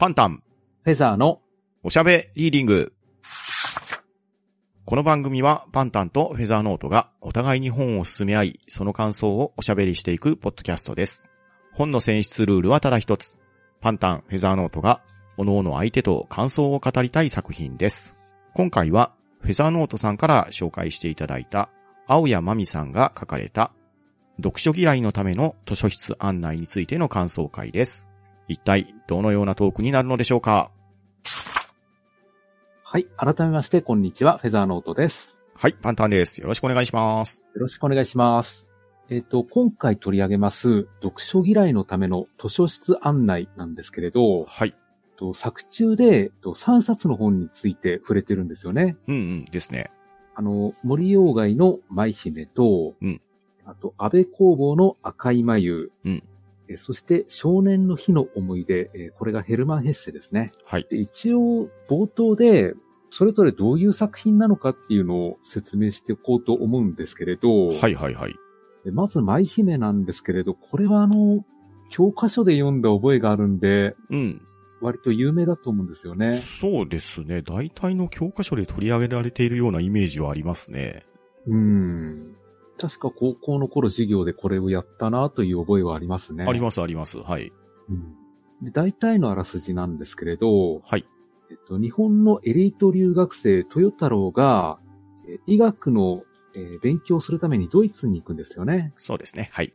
パンタン、フェザーのおしゃべリーディング。この番組はパンタンとフェザーノートがお互いに本を進め合い、その感想をおしゃべりしていくポッドキャストです。本の選出ルールはただ一つ。パンタン、フェザーノートが、各々相手と感想を語りたい作品です。今回は、フェザーノートさんから紹介していただいた、青谷まみさんが書かれた、読書嫌いのための図書室案内についての感想会です。一体、どのようなトークになるのでしょうか？はい。改めまして、こんにちは。フェザーノートです。はい、パンタンです。よろしくお願いします。よろしくお願いします。えっ、と、今回取り上げます、読書嫌いのための図書室案内なんですけれど、はい。と作中でと3冊の本について触れてるんですよね。うんうんですね。あの、森鴎外の舞姫と、うんあと、安倍工房の赤い眉、うんえそして、少年の日の思い出、えーこれがヘルマン・ヘッセですね。はい。で一応、冒頭で、それぞれどういう作品なのかっていうのを説明していこうと思うんですけれど、はいはいはい。でまず、舞姫なんですけれど、これはあの、教科書で読んだ覚えがあるんで、うん。割と有名だと思うんですよね。そうですね。大体の教科書で取り上げられているようなイメージはありますね。うん。確か高校の頃授業でこれをやったなという覚えはありますね。ありますあります。はい。うんで大体のあらすじなんですけれど、はい。えっと、日本のエリート留学生、豊太郎が、えー医学の、えー勉強をするためにドイツに行くんですよね。そうですね。はい。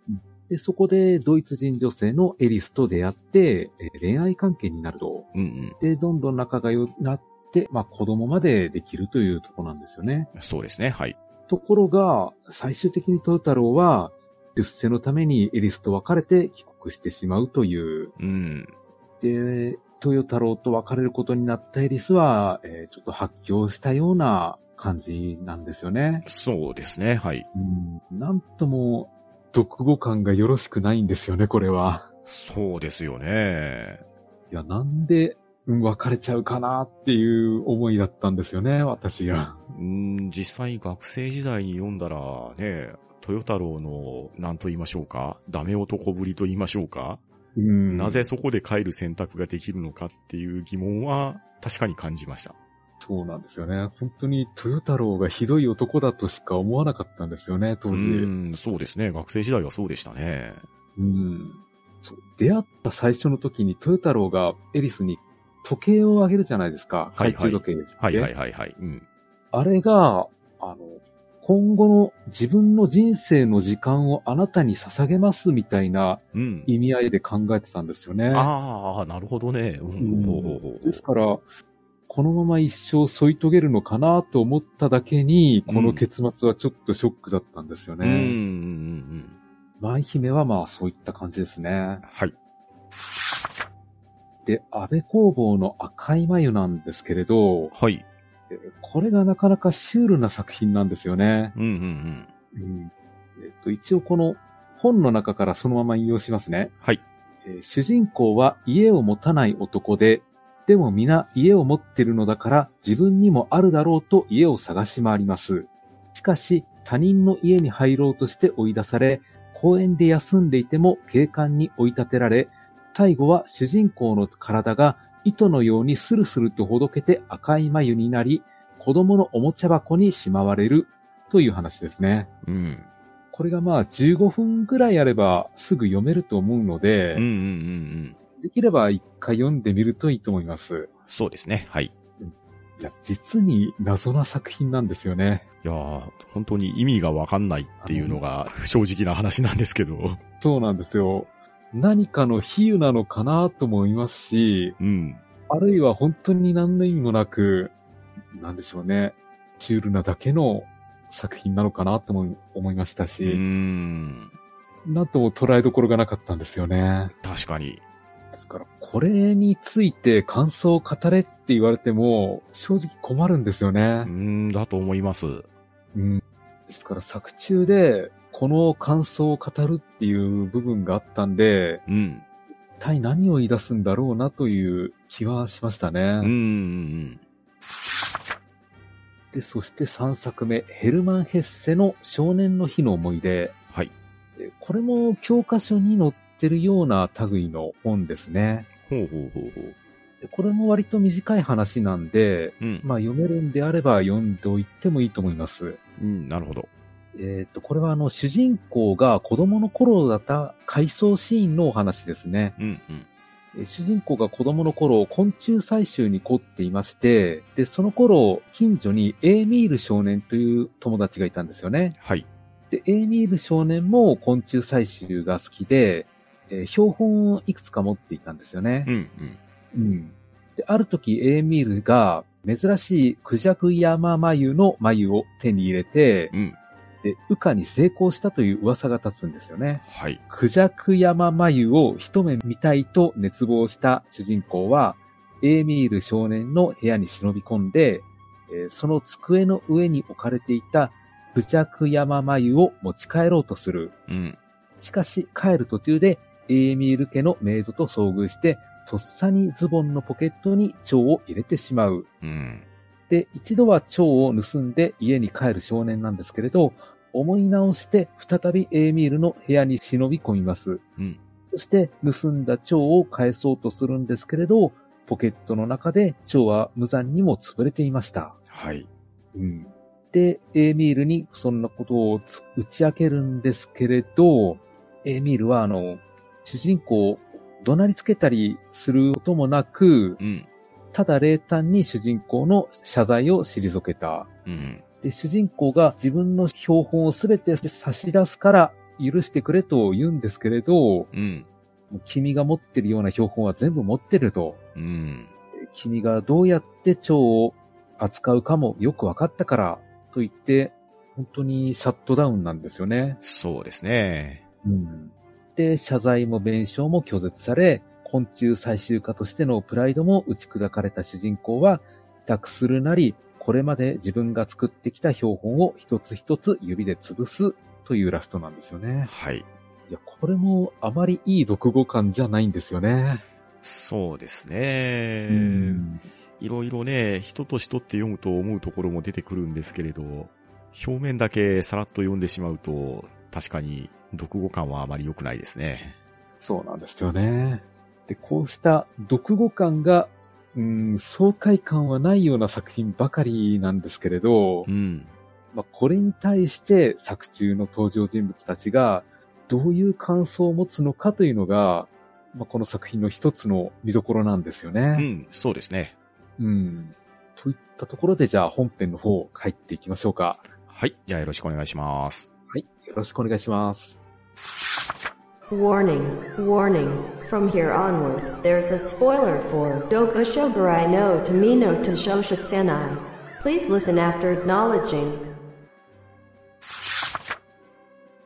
で、そこでドイツ人女性のエリスと出会って、えー恋愛関係になると。うんで、どんどん仲が良くなって、まあ子供までできるというところなんですよね。うん。そうですね。はい。ところが、最終的に豊太郎は、出世のためにエリスと別れて帰国してしまうという。うん。で、豊太郎と別れることになったエリスは、えーちょっと発狂したような感じなんですよね。そうですね。はい。うん、なんとも、読語感がよろしくないんですよね、これは。そうですよね。いや、なんで、うん別れちゃうかなっていう思いだったんですよね、私が。うん、実際学生時代に読んだら、ね、豊太郎の、なんと言いましょうか、ダメ男ぶりと言いましょうか、うんなぜそこで帰る選択ができるのかっていう疑問は確かに感じました。そうなんですよね。本当に豊太郎がひどい男だとしか思わなかったんですよね、当う時。ん、そうですね。学生時代はそうでしたね。うん出会った最初の時に豊太郎がエリスに時計をあげるじゃないですか。はいはい懐中時計です、はいはいはいはい。うん。あれが、あの、今後の自分の人生の時間をあなたに捧げますみたいなうん。意味合いで考えてたんですよね。ああ、なるほどね。ううんですから、このまま一生添い遂げるのかなと思っただけに、この結末はちょっとショックだったんですようん、うん、うんね。うん。舞姫はまあそういった感じですね。はい。で、安倍工房の赤い眉なんですけれど、はい。えこれがなかなかシュールな作品なんですよね。うん、うん、うん。うんえっと、一応この本の中からそのまま引用しますね。はい。えー主人公は家を持たない男で、でも皆家を持ってるのだから自分にもあるだろうと家を探し回ります。しかし他人の家に入ろうとして追い出され、公園で休んでいても警官に追い立てられ、最後は主人公の体が糸のようにスルスルとほどけて赤い眉になり、子供のおもちゃ箱にしまわれるという話ですね。うん。これがまあ15分ぐらいあればすぐ読めると思うので、うん、うん、うん、うん。できれば一回読んでみるといいと思います。そうですね。はい。いや、実に謎な作品なんですよね。いやー本当に意味がわかんないっていうのが正直な話なんですけど。そうなんですよ。何かの比喩なのかなとも思いますし、うん。あるいは本当に何の意味もなく、なんでしょうね。シュールなだけの作品なのかなとも思いましたし、ん。なんとも捉えどころがなかったんですよね。確かに。ですから、これについて感想を語れって言われても、正直困るんですよねうー。ん、だと思います。うん。ですから、作中で、この感想を語るっていう部分があったんで、うん。一体何を言い出すんだろうなという気はしましたね。うん、うん、で、そして3作目、ヘルマン・ヘッセの少年の日の思い出。はい。でこれも教科書に載ってるような類の本ですね。ほうほうほうほう。でこれも割と短い話なんで、うん。まあ読めるんであれば読んでおいてもいいと思います。うん、なるほど。えっ、と、これはあの、主人公が子供の頃だった回想シーンのお話ですね。うん、うん。えー主人公が子供の頃、昆虫採集に凝っていまして、で、その頃、近所にエーミール少年という友達がいたんですよね。はい。で、エーミール少年も昆虫採集が好きで、えー標本をいくつか持っていたんですよねう。ん、うん。うん。で、ある時、エーミールが珍しいクジャク山眉の眉を手に入れて、うん。で、羽化に成功したという噂が立つんですよね。はい。クジャク山眉を一目見たいと熱望した主人公は、エーミール少年の部屋に忍び込んで、えーその机の上に置かれていたクジャク山眉を持ち帰ろうとする。うん。しかし、帰る途中で、エーミール家のメイドと遭遇して、とっさにズボンのポケットに蝶を入れてしまう。うん。で、一度は蝶を盗んで家に帰る少年なんですけれど、思い直して再びエーミールの部屋に忍び込みます。うん。そして盗んだ蝶を返そうとするんですけれど、ポケットの中で蝶は無残にも潰れていました。はい。うん。で、エーミールにそんなことをつ打ち明けるんですけれど、エーミールはあの、主人公を怒鳴りつけたりすることもなく、うん。ただ冷淡に主人公の謝罪を退けた。うん。で、主人公が自分の標本をすべて差し出すから許してくれと言うんですけれど、うん。君が持ってるような標本は全部持ってると。うん。君がどうやって蝶を扱うかもよくわかったからと言って、本当にシャットダウンなんですよね。そうですね。うん。で、謝罪も弁償も拒絶され、昆虫採集家としてのプライドも打ち砕かれた主人公は、帰宅するなり、これまで自分が作ってきた標本を一つ一つ指で潰すというラストなんですよね。はい。いや、これもあまりいい読語感じゃないんですよね。そうですね。うんいろいろね、人と人って読むと思うところも出てくるんですけれど、表面だけさらっと読んでしまうと、確かに読語感はあまり良くないですね。そうなんですよね。で、こうした読語感が、うん、爽快感はないような作品ばかりなんですけれどう、ん。まあ、これに対して作中の登場人物たちがどういう感想を持つのかというのが、まあ、この作品の一つの見どころなんですようね。ん、そうですね。うん。といったところで、じゃあ本編の方入っていきましょうか。はい。じゃあよろしくお願いします。はい。よろしくお願いします。Warning, warning. From here onwards, there's a spoiler for Doka Shogurai no Tamino to Shoshitsenai. Please listen after acknowledging.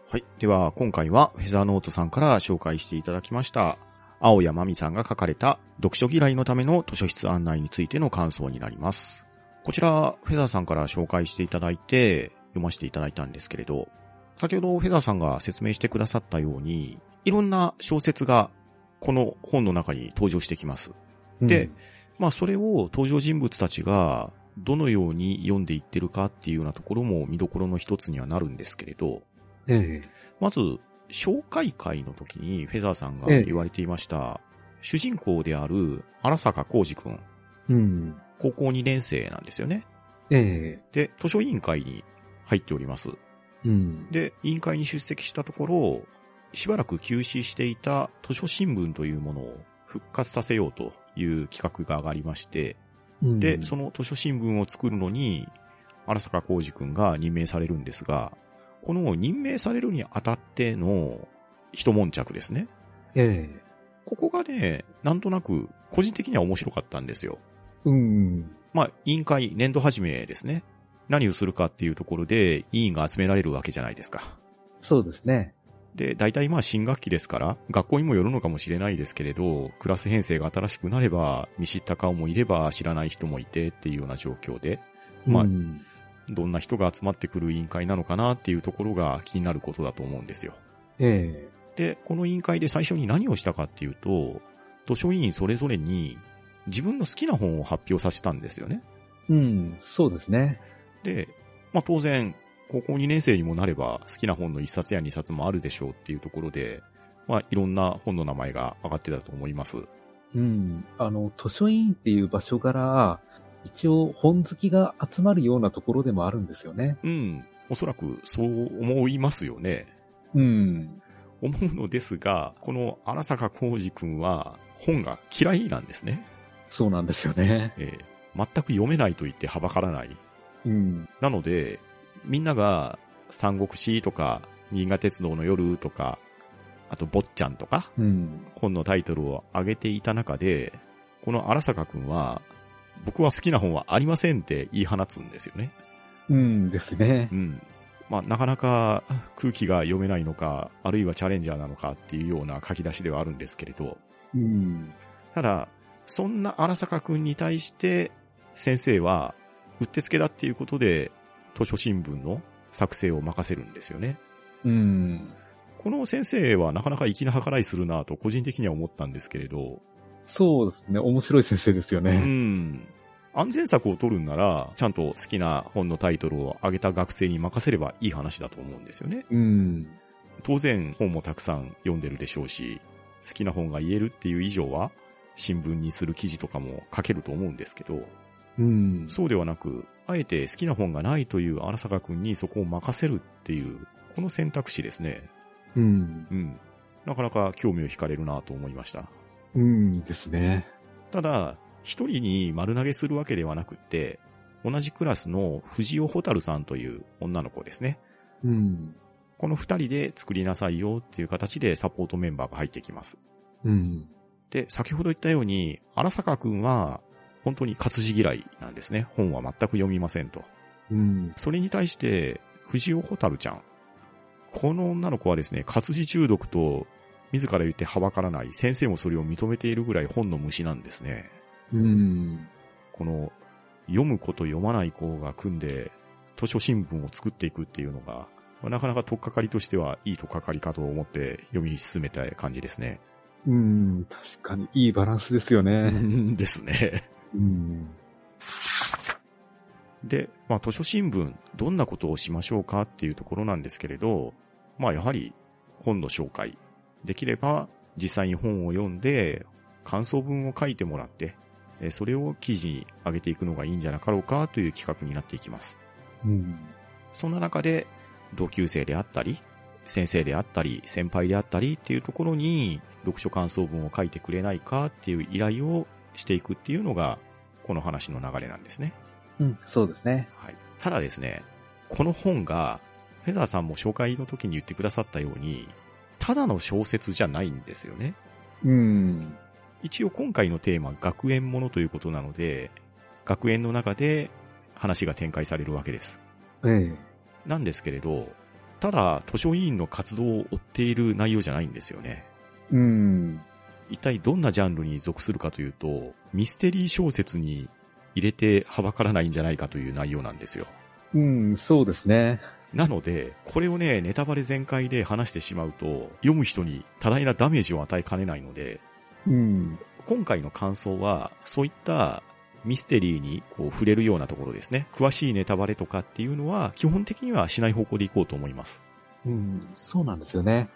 はい。では、今回はフェザーノートさんから紹介していただきました、青山美さんが書かれた読書嫌いのための図書室案内についての感想になります。こちら、フェザーさんから紹介していただいて、読ませていただいたんですけれど、先ほどフェザーさんが説明してくださったように、いろんな小説がこの本の中に登場してきます。でまあそれを登場人物たちがどのように読んでいってるかっていうようなところも見どころの一つにはなるんですけれど、うん、えまず、紹介会の時にフェザーさんがええ言われていました、主人公である荒坂浩二くん、えうん。高校2年生なんですよね。ええで、図書委員会に入っております。うん。で、委員会に出席したところ、しばらく休止していた図書新聞というものを復活させようという企画が上がりまして、うんで、その図書新聞を作るのに、荒坂浩二くんが任命されるんですが、この任命されるにあたっての一悶着ですね。ええここがね、なんとなく個人的には面白かったんですよ。うん。まあ、委員会、年度始めですね。何をするかっていうところで委員が集められるわけじゃないですか。そうですね。で、大体まあ新学期ですから、学校にもよるのかもしれないですけれど、クラス編成が新しくなれば、見知った顔もいれば知らない人もいてっていうような状況で、まあうんどんな人が集まってくる委員会なのかなっていうところが気になることだと思うんですよ。えで、この委員会で最初に何をしたかっていうと、図書委員それぞれに自分の好きな本を発表させたんですよね。えうん。そうですね。で、まあ当然、高校2年生にもなれば好きな本の1冊や2冊もあるでしょうっていうところで、まあいろんな本の名前が上がってたと思います。うん。あの、図書委員っていう場所柄、一応本好きが集まるようなところでもあるんですよね。うん。おそらくそう思いますよね。うん。思うのですが、この荒坂浩二くんは本が嫌いなんですね。そうなんですよね。えー全く読めないと言ってはばからない。うん。なので、みんなが三国志とか、新潟鉄道の夜とか、あと坊ちゃんとか、うん。本のタイトルを挙げていた中で、この荒坂くんは、僕は好きな本はありませんって言い放つんですよね。うんですねう。ん。まあ、なかなか空気が読めないのか、あるいはチャレンジャーなのかっていうような書き出しではあるんですけれど、うん。ただ、そんな荒坂くんに対して、先生は、うってつけだっていうことで、図書新聞の作成を任せるんですよね。うん。この先生はなかなか粋な計らいするなと個人的には思ったんですけれど、そうですね。面白い先生ですようね。ん。安全策を取るんなら、ちゃんと好きな本のタイトルを挙げた学生に任せればいい話だと思うんですよね。うん。当然本もたくさん読んでるでしょうし、好きな本が言えるっていう以上は、新聞にする記事とかも書けると思うんですけど、うん。そうではなく、あえて好きな本がないという荒坂くんにそこを任せるっていう、この選択肢ですね。うん。うん。なかなか興味を惹かれるなと思いました。うんですね。ただ、一人に丸投げするわけではなくって、同じクラスの藤尾蛍さんという女の子ですね。うん。この二人で作りなさいよっていう形でサポートメンバーが入ってきます。うん。で、先ほど言ったように、荒坂くんは本当に活字嫌いなんですね。本は全く読みませんと。うん。それに対して、藤尾蛍ちゃん。この女の子はですね、活字中毒と自ら言ってはばからない、先生もそれを認めているぐらい本の虫なんですね。うん。この、読む子と読まない子が組んで、図書新聞を作っていくっていうのが、まあなかなか取っかかりとしてはいい取っかかりかと思って読み進めた感じですね。うん。確かにいいバランスですよね。ですね。うん。で、まあ図書新聞、どんなことをしましょうかっていうところなんですけれど、まあやはり本の紹介。できれば実際に本を読んで感想文を書いてもらって、えーそれを記事に上げていくのがいいんじゃなかろうかという企画になっていきます。うん。そんな中で、同級生であったり、先生であったり、先輩であったりっていうところに、読書感想文を書いてくれないかっていう依頼をしていくっていうのが、この話の流れなんですね。うん。そうですね。はい。ただですね、この本が、フェザーさんも紹介の時に言ってくださったように、ただの小説じゃないんですよね。うん。一応今回のテーマ、学園ものということなので、学園の中で話が展開されるわけです。ええ。なんですけれど、ただ図書委員の活動を追っている内容じゃないんですよね。うん。一体どんなジャンルに属するかというと、ミステリー小説に入れてはばからないんじゃないかという内容なんですよ。うん、そうですね。なので、これをね、ネタバレ全開で話してしまうと、読む人に多大なダメージを与えかねないので、うん。今回の感想は、そういったミステリーにこう触れるようなところですね。詳しいネタバレとかっていうのは、基本的にはしない方向でいこうと思います。うん、そうなんですよね。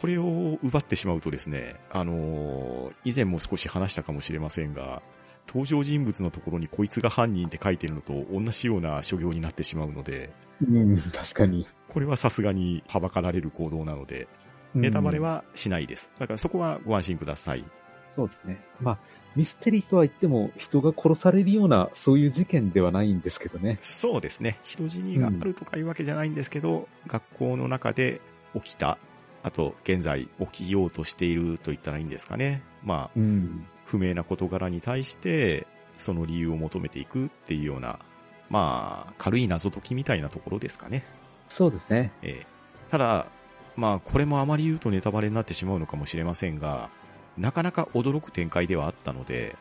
これを奪ってしまうとですね、あのー以前も少し話したかもしれませんが、登場人物のところにこいつが犯人って書いてるのと同じような所業になってしまうので、うん、確かに。これはさすがにはばかられる行動なので、ネタバレはしないです。だからそこはご安心ください。そうですね。まあ、ミステリーとは言っても人が殺されるようなそういう事件ではないんですけどね。そうですね。人死にがあるとかいうわけじゃないんですけど、学校の中で起きた、あと現在起きようとしていると言ったらいいんですかね。まあ、うん。不明な事柄に対して、その理由を求めていくっていうような、まあ、軽い謎解きみたいなところですかね。そうですね。えーただ、まあ、これもあまり言うとネタバレになってしまうのかもしれませんが、なかなか驚く展開ではあったので、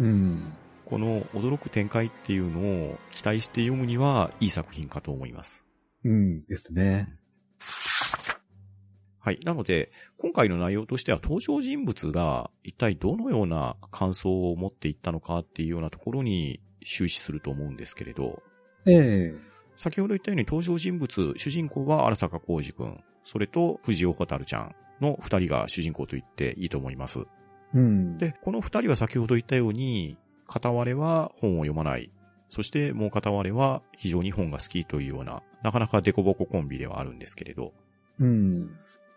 うん。この驚く展開っていうのを期待して読むにはいい作品かと思います。うんですね。はい。なので、今回の内容としては登場人物が一体どのような感想を持っていったのかっていうようなところに終始すると思うんですけれど、ええ先ほど言ったように登場人物、主人公は荒坂浩二くん、それと藤尾蛍ちゃんの二人が主人公と言っていいと思います。うん。で、この二人は先ほど言ったように、片割れは本を読まない。そしてもう片割れは非常に本が好きというような、なかなかデコボココンビではあるんですけれど、うん。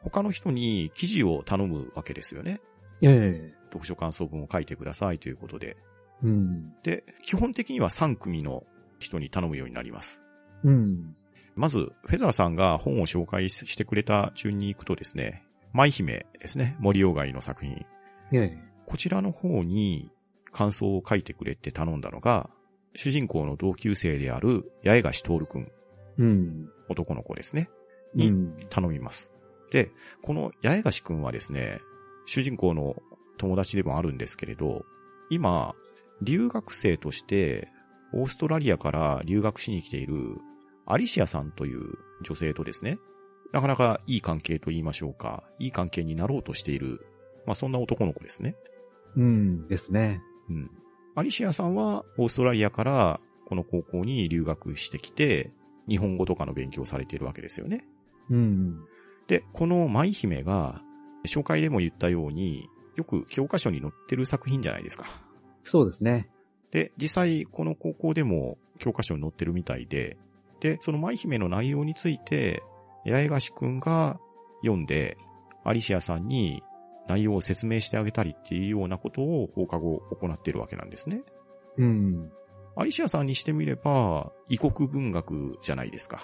他の人に記事を頼むわけですよね。ええ読書感想文を書いてくださいということで。うん。で、基本的には3組の人に頼むようになります。うん。まず、フェザーさんが本を紹介してくれた順に行くとですね、舞姫ですね、森鴎外の作品。ええこちらの方に感想を書いてくれって頼んだのが、主人公の同級生である八重樫徹くん、うん。男の子ですね、うにん。頼みます。で、この八重樫くんはですね、主人公の友達でもあるんですけれど、今、留学生として、オーストラリアから留学しに来ている、アリシアさんという女性とですね、なかなかいい関係と言いましょうか、いい関係になろうとしている、まあそんな男の子ですね。うん。ですね。うん。アリシアさんはオーストラリアからこの高校に留学してきて、日本語とかの勉強をされているわけですよね。うん。で、この舞姫が、紹介でも言ったように、よく教科書に載ってる作品じゃないですか。そうですね。で、実際この高校でも教科書に載ってるみたいで、で、その舞姫の内容について、八重樫くんが読んで、アリシアさんに内容を説明してあげたりっていうようなことを放課後行っているわけなんですね。うん。アリシアさんにしてみれば、異国文学じゃないですか。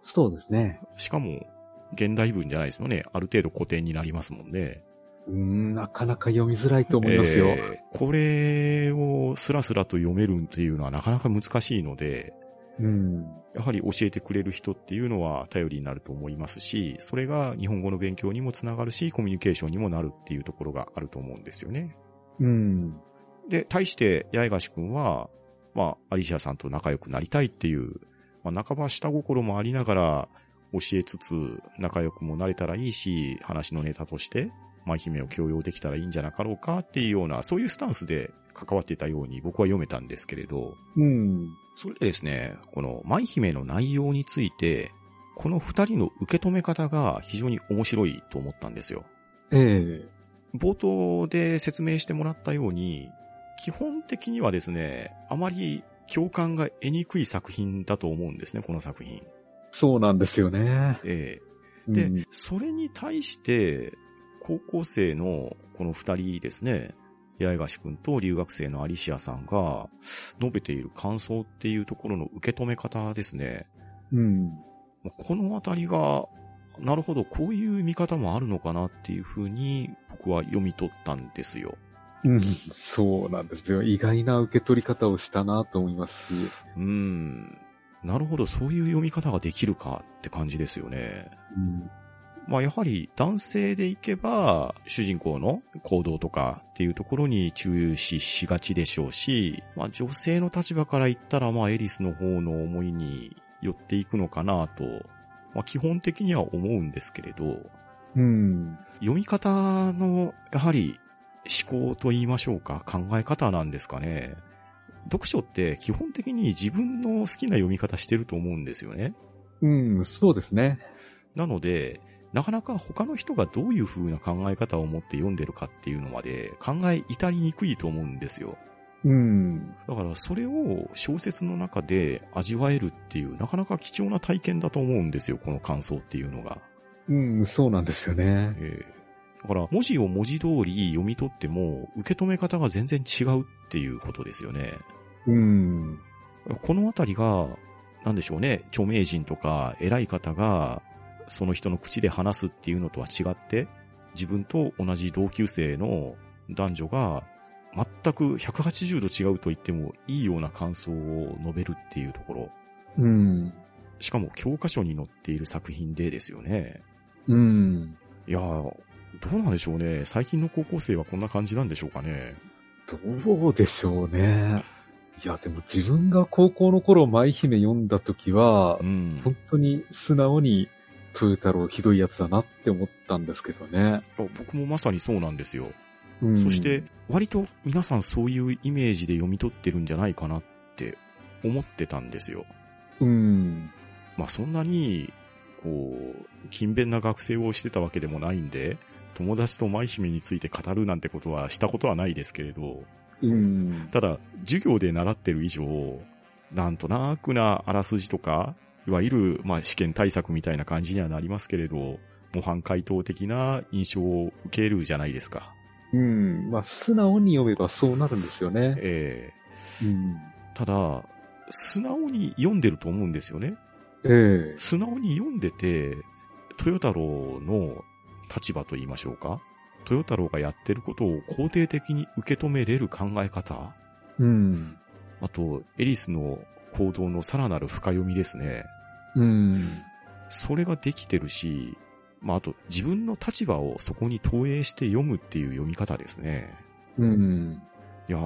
そうですね。しかも、現代文じゃないですよね。ある程度古典になりますもんね。うん、なかなか読みづらいと思いますよ。えーこれをスラスラと読めるっていうのはなかなか難しいので、うん。やはり教えてくれる人っていうのは頼りになると思いますし、それが日本語の勉強にもつながるし、コミュニケーションにもなるっていうところがあると思うんですよね。うん。で、対して、八重樫くんは、まあ、アリシアさんと仲良くなりたいっていう、まあ、半ば下心もありながら、教えつつ、仲良くもなれたらいいし、話のネタとして、舞姫を強要できたらいいんじゃなかろうかっていうような、そういうスタンスで関わっていたように僕は読めたんですけれど、うん。それでですね、この舞姫の内容について、この二人の受け止め方が非常に面白いと思ったんですよ。ええ冒頭で説明してもらったように、基本的にはですね、あまり共感が得にくい作品だと思うんですね、この作品。そうなんですよね。ええで、うんそれに対して、高校生のこの二人ですね、八重樫くんと留学生のアリシアさんが述べている感想っていうところの受け止め方ですね。うん。このあたりが、なるほど、こういう見方もあるのかなっていうふうに僕は読み取ったんですよ。うん。そうなんですよ。意外な受け取り方をしたなと思います。うーん。なるほど、そういう読み方ができるかって感じですよね。うん。まあやはり男性でいけば、主人公の行動とかっていうところに注視しがちでしょうし、まあ女性の立場から言ったら、まあエリスの方の思いに寄っていくのかなと、まあ基本的には思うんですけれど、うん。読み方の、やはり思考と言いましょうか、考え方なんですかね。読書って基本的に自分の好きな読み方してると思うんですよね。うん、そうですね。なので、なかなか他の人がどういう風な考え方を持って読んでるかっていうのまで考え至りにくいと思うんですよ。うん。だからそれを小説の中で味わえるっていうなかなか貴重な体験だと思うんですよ、この感想っていうのが。うん、そうなんですよね。ええだから文字を文字通り読み取っても受け止め方が全然違うっていうことですよね。うん。このあたりが、なんでしょうね、著名人とか偉い方がその人の口で話すっていうのとは違って、自分と同じ同級生の男女が全く180度違うと言ってもいいような感想を述べるっていうところ。うん。しかも教科書に載っている作品でですよね。うん。いやー、どうなんでしょうね。最近の高校生はこんな感じなんでしょうかね。どうでしょうね。いや、でも自分が高校の頃、舞姫読んだ時はう、ん。本当に素直に、豊太郎ひどいやつだなって思ったんですけどね。僕もまさにそうなんですよ。うん、そして、割と皆さんそういうイメージで読み取ってるんじゃないかなって思ってたんですよ。うん。まあそんなに、こう、勤勉な学生をしてたわけでもないんで、友達と舞姫について語るなんてことはしたことはないですけれど、うん。ただ、授業で習ってる以上、なんとなくなあらすじとか、いわゆる、まあ、試験対策みたいな感じにはなりますけれど、模範解答的な印象を受けるじゃないですか。うん。まあ、素直に読めばそうなるんですよね。えうん。えただ、素直に読んでると思うんですよね。ええ素直に読んでて、豊太郎の立場と言いましょうか。豊太郎がやってることを肯定的に受け止めれる考え方？うん。あと、エリスの行動のさらなる深読みですね。うん。それができてるし、まあ、あと、自分の立場をそこに投影して読むっていう読み方ですね。うん。いやー、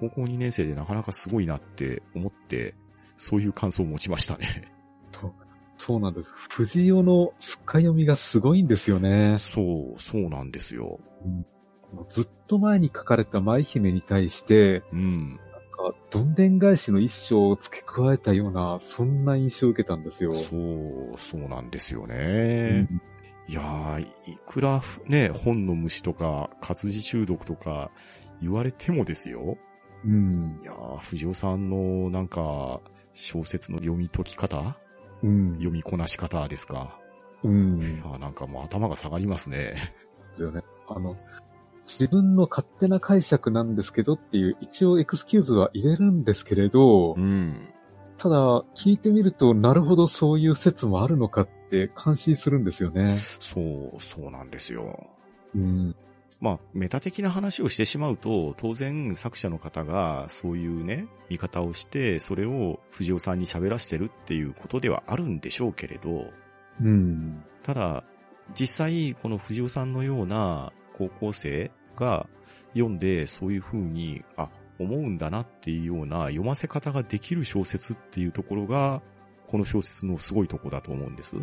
高校2年生でなかなかすごいなって思って、そういう感想を持ちましたね。とそうなんです。藤尾の深読みがすごいんですよね。そう、そうなんですよ。ずっと前に書かれた舞姫に対して、うん。なんかどんでん返しの一章を付け加えたような、そんな印象を受けたんですよ。そう、そうなんですよね。いやー、いくらふね、本の虫とか、活字中毒とか言われてもですよ。うん。いやー、藤尾さんのなんか、小説の読み解き方うん。読みこなし方ですか。うん。いやーなんかもう頭が下がりますね。ですよね。あの、自分の勝手な解釈なんですけどっていう、一応エクスキューズは入れるんですけれど、うん。ただ、聞いてみると、なるほどそういう説もあるのかって感心するんですよね。そう、そうなんですよ。うん。まあ、メタ的な話をしてしまうと、当然作者の方がそういうね、見方をして、それを藤尾さんに喋らせてるっていうことではあるんでしょうけれど、うん。ただ、実際、この藤尾さんのような高校生が読んで、そういう風に、あ、思うんだなっていうような読ませ方ができる小説っていうところが、この小説のすごいとこだと思うんです。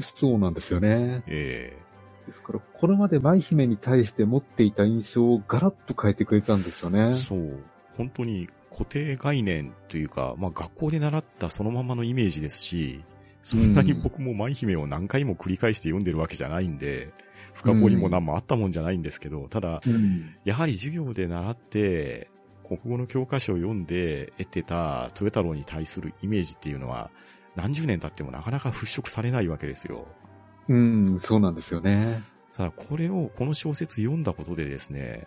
そうなんですよね。えですから、これまで舞姫に対して持っていた印象をガラッと変えてくれたんですよね。えそう。本当に固定概念というか、まあ学校で習ったそのままのイメージですし、そんなに僕も舞姫を何回も繰り返して読んでるわけじゃないんで、深掘りも何もあったもんじゃないんですけど、ただ、うん。やはり授業で習って、国語の教科書を読んで得てた豊太郎に対するイメージっていうのは、何十年経ってもなかなか払拭されないわけですよ。うん、そうなんですよね。ただこれを、この小説読んだことでですね、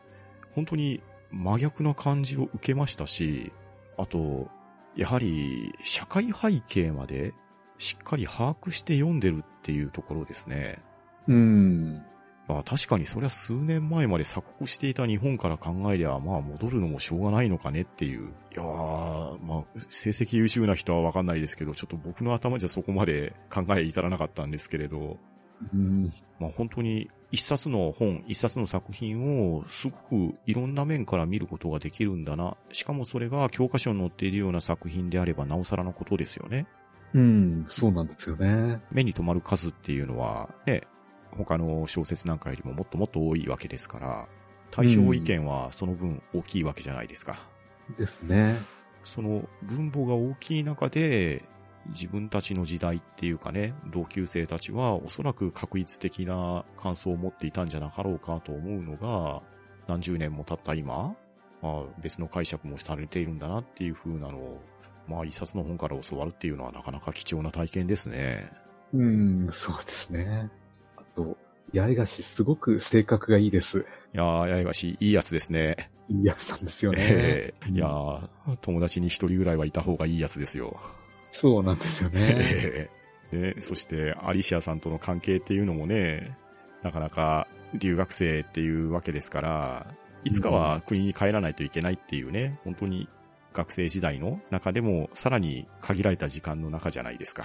本当に真逆な感じを受けましたし、あと、やはり社会背景までしっかり把握して読んでるっていうところですね。うん。まあ確かにそれは数年前まで鎖国していた日本から考えりゃ、まあ戻るのもしょうがないのかねっていう。いやー、まあ成績優秀な人はわかんないですけど、ちょっと僕の頭じゃそこまで考え至らなかったんですけれど、うん。まあ本当に一冊の本、一冊の作品をすごくいろんな面から見ることができるんだな。しかもそれが教科書に載っているような作品であればなおさらのことですよね。うん、そうなんですよね。目に留まる数っていうのはね、他の小説なんかよりももっともっと多いわけですから、対象意見はその分大きいわけじゃないですか。ですね。その分母が大きい中で、自分たちの時代っていうかね、同級生たちはおそらく確一的な感想を持っていたんじゃなかろうかと思うのが、何十年も経った今、まあ別の解釈もされているんだなっていう風なのを、まあ一冊の本から教わるっていうのはなかなか貴重な体験ですね。うん、そうですね。あと、八重樫すごく性格がいいです。いやー、やいがし、いいやつですね。いいやつなんですよね。ええいやー、友達に一人ぐらいはいた方がいいやつですよ。そうなんですよね。ええでそして、アリシアさんとの関係っていうのもね、なかなか留学生っていうわけですから、いつかは国に帰らないといけないっていうね、本当に学生時代の中でもさらに限られた時間の中じゃないですか。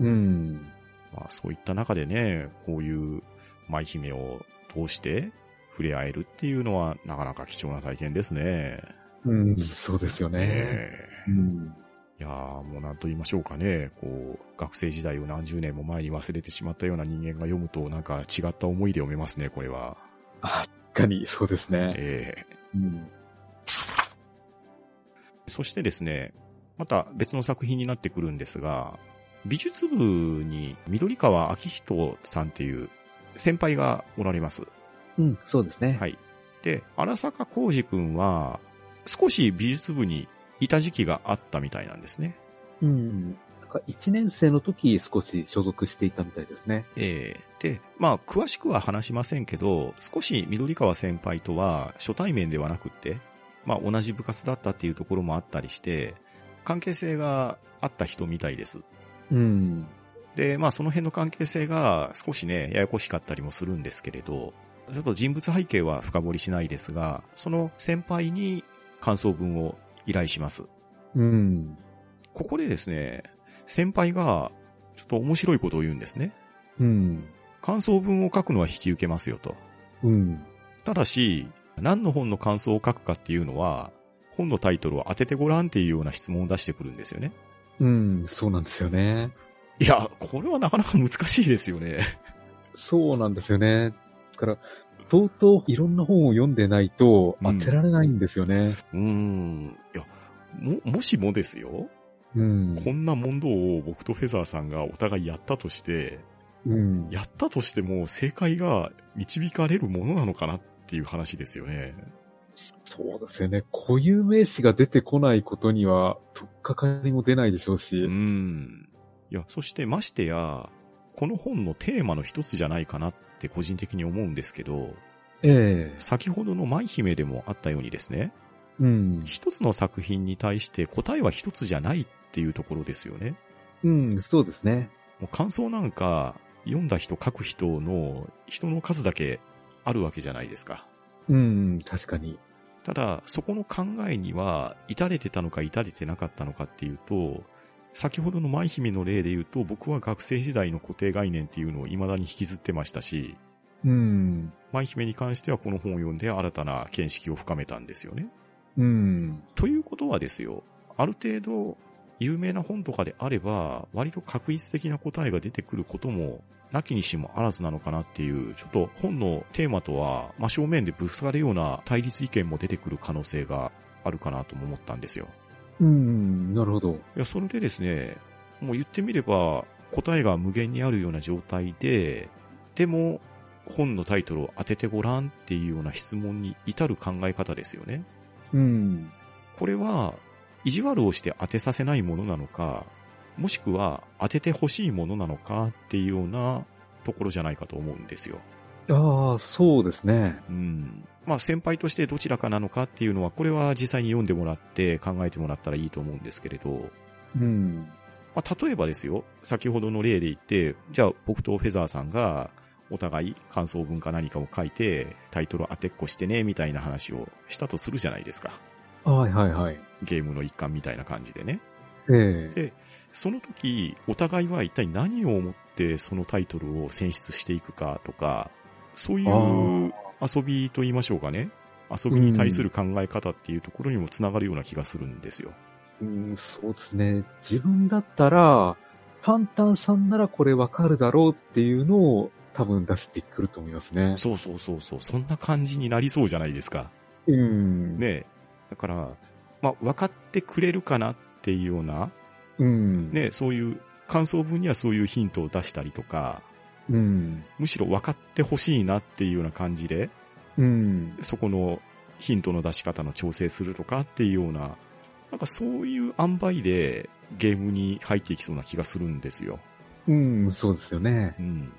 うん。まあそういった中でね、こういう舞姫を通して触れ合えるっていうのはなかなか貴重な体験ですね。うん、そうですよね。ええうん。いやー、もうなんと言いましょうかね。こう、学生時代を何十年も前に忘れてしまったような人間が読むと、なんか違った思いで読めますね、これは。あ、確かに、そうですね。ええうん。そしてですね、また別の作品になってくるんですが、美術部に緑川明人さんっていう先輩がおられます。うん、そうですね。はい。で、荒坂浩二くんは、少し美術部にいた時期があったみたいなんですね。うん。なんか1年生の時少し所属していたみたいですね。ええで、まあ、詳しくは話しませんけど、少し緑川先輩とは初対面ではなくって、まあ、同じ部活だったっていうところもあったりして、関係性があった人みたいです。うん。で、まあ、その辺の関係性が少しね、ややこしかったりもするんですけれど、ちょっと人物背景は深掘りしないですが、その先輩に感想文を依頼します。うん。ここでですね、先輩がちょっと面白いことを言うんですね。うん。感想文を書くのは引き受けますよと。うん。ただし、何の本の感想を書くかっていうのは、本のタイトルを当ててごらんっていうような質問を出してくるんですよね。うん、そうなんですよね。いや、これはなかなか難しいですよね。そうなんですよね。ですから、相当いろんな本を読んでないと当てられないんですよね。うーん。いや、も、もしもですよ。うん。こんな問答を僕とフェザーさんがお互いやったとして、うん。やったとしても正解が導かれるものなのかなっていう話ですよね。そうですよね。固有名詞が出てこないことには、とっかかりも出ないでしょうし。うーん。いや、そしてましてや、この本のテーマの一つじゃないかなって個人的に思うんですけど、ええ先ほどの舞姫でもあったようにですね、うん。一つの作品に対して答えは一つじゃないっていうところですよね。うん、そうですね。もう感想なんか、読んだ人書く人の人の数だけあるわけじゃないですか。うん、確かに。ただ、そこの考えには、至れてたのか至れてなかったのかっていうと、先ほどの舞姫の例で言うと、僕は学生時代の固定概念っていうのを未だに引きずってましたし、うん。舞姫に関してはこの本を読んで新たな見識を深めたんですよね。うん。ということはですよ、ある程度、有名な本とかであれば、割と確一的な答えが出てくることも、なきにしもあらずなのかなっていう、ちょっと本のテーマとは真正面でぶつかるような対立意見も出てくる可能性があるかなとも思ったんですよ。うん、なるほど。いや、それでですね、もう言ってみれば、答えが無限にあるような状態で、でも、本のタイトルを当ててごらんっていうような質問に至る考え方ですよね。うん。これは、意地悪をして当てさせないものなのか、もしくは当ててほしいものなのかっていうようなところじゃないかと思うんですよ。ああ、そうですね。うん。まあ先輩としてどちらかなのかっていうのは、これは実際に読んでもらって考えてもらったらいいと思うんですけれど、うん。まあ例えばですよ、先ほどの例で言って、じゃあ僕とフェザーさんがお互い感想文か何かを書いてタイトル当てっこしてねみたいな話をしたとするじゃないですか。はいはいはい。ゲームの一環みたいな感じでね。ええでその時、お互いは一体何を思ってそのタイトルを選出していくかとか、そういう遊びと言いましょうかね。遊びに対する考え方っていうところにもつながるような気がするんですよ。うん、そうですね。自分だったら、パンタンさんならこれわかるだろうっていうのを多分出してくると思いますね。そうそうそうそう。そんな感じになりそうじゃないですか。うん。ねえだから、まあ、分かってくれるかなっていうような、うん。ね、そういう感想文にはそういうヒントを出したりとか、うん。むしろ分かってほしいなっていうような感じで、うん。そこのヒントの出し方の調整するとかっていうような、なんかそういう塩梅でゲームに入っていきそうな気がするんですよ。うん、そうですよねう。ん。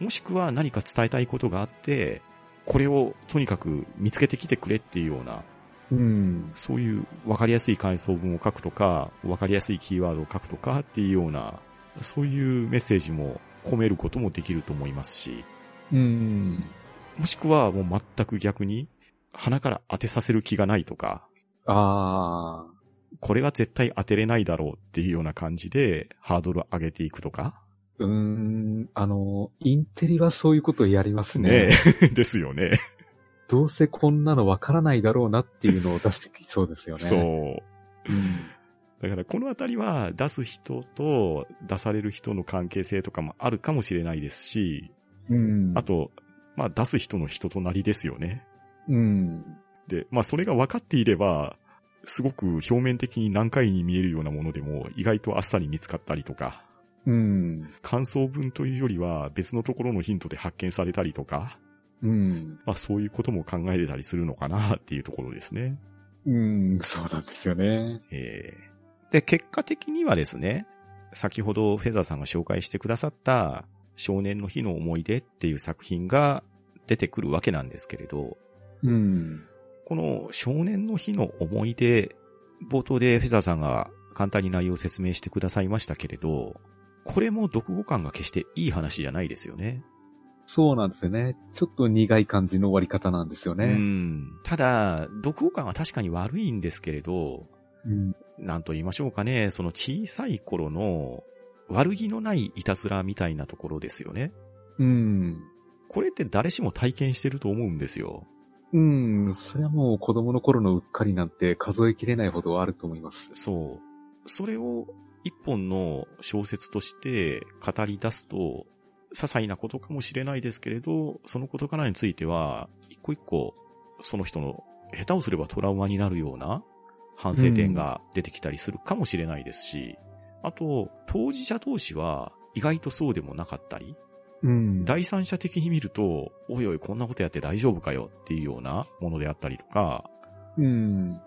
もしくは何か伝えたいことがあって、これをとにかく見つけてきてくれっていうような、うん。そういう分かりやすい感想文を書くとか、分かりやすいキーワードを書くとかっていうような、そういうメッセージも込めることもできると思いますし、うん。もしくはもう全く逆に、鼻から当てさせる気がないとか、ああ。これは絶対当てれないだろうっていうような感じで、ハードルを上げていくとか。うーん。あの、インテリはそういうことをやりますね。ねえ ですよね。どうせこんなのわからないだろうなっていうのを出してきそうですよね。そう。うん。だからこのあたりは出す人と出される人の関係性とかもあるかもしれないですし、うん。あと、まあ出す人の人となりですよね。うん。で、まあそれが分かっていれば、すごく表面的に難解に見えるようなものでも意外とあっさり見つかったりとか、うん。感想文というよりは別のところのヒントで発見されたりとか、うん。まあそういうことも考えれたりするのかなっていうところですね。うん、そうなんですよね。えーで、結果的にはですね、先ほどフェザーさんが紹介してくださった少年の日の思い出っていう作品が出てくるわけなんですけれど、うん。この少年の日の思い出、冒頭でフェザーさんが簡単に内容を説明してくださいましたけれど、これも読後感が決していい話じゃないですよね。そうなんですよね。ちょっと苦い感じの終わり方なんですようね。ん。ただ、読後感は確かに悪いんですけれど、うん。なんと言いましょうかね、その小さい頃の悪気のないいたずらみたいなところですよね。うん。これって誰しも体験してると思うんですよ。うん。それはもう子供の頃のうっかりなんて数えきれないほどあると思います。そう。それを一本の小説として語り出すと、些細なことかもしれないですけれど、その事柄については、一個一個、その人の下手をすればトラウマになるような反省点が出てきたりするかもしれないですし、あと、当事者同士は意外とそうでもなかったり、うん。第三者的に見ると、おいおいこんなことやって大丈夫かよっていうようなものであったりとか、うん。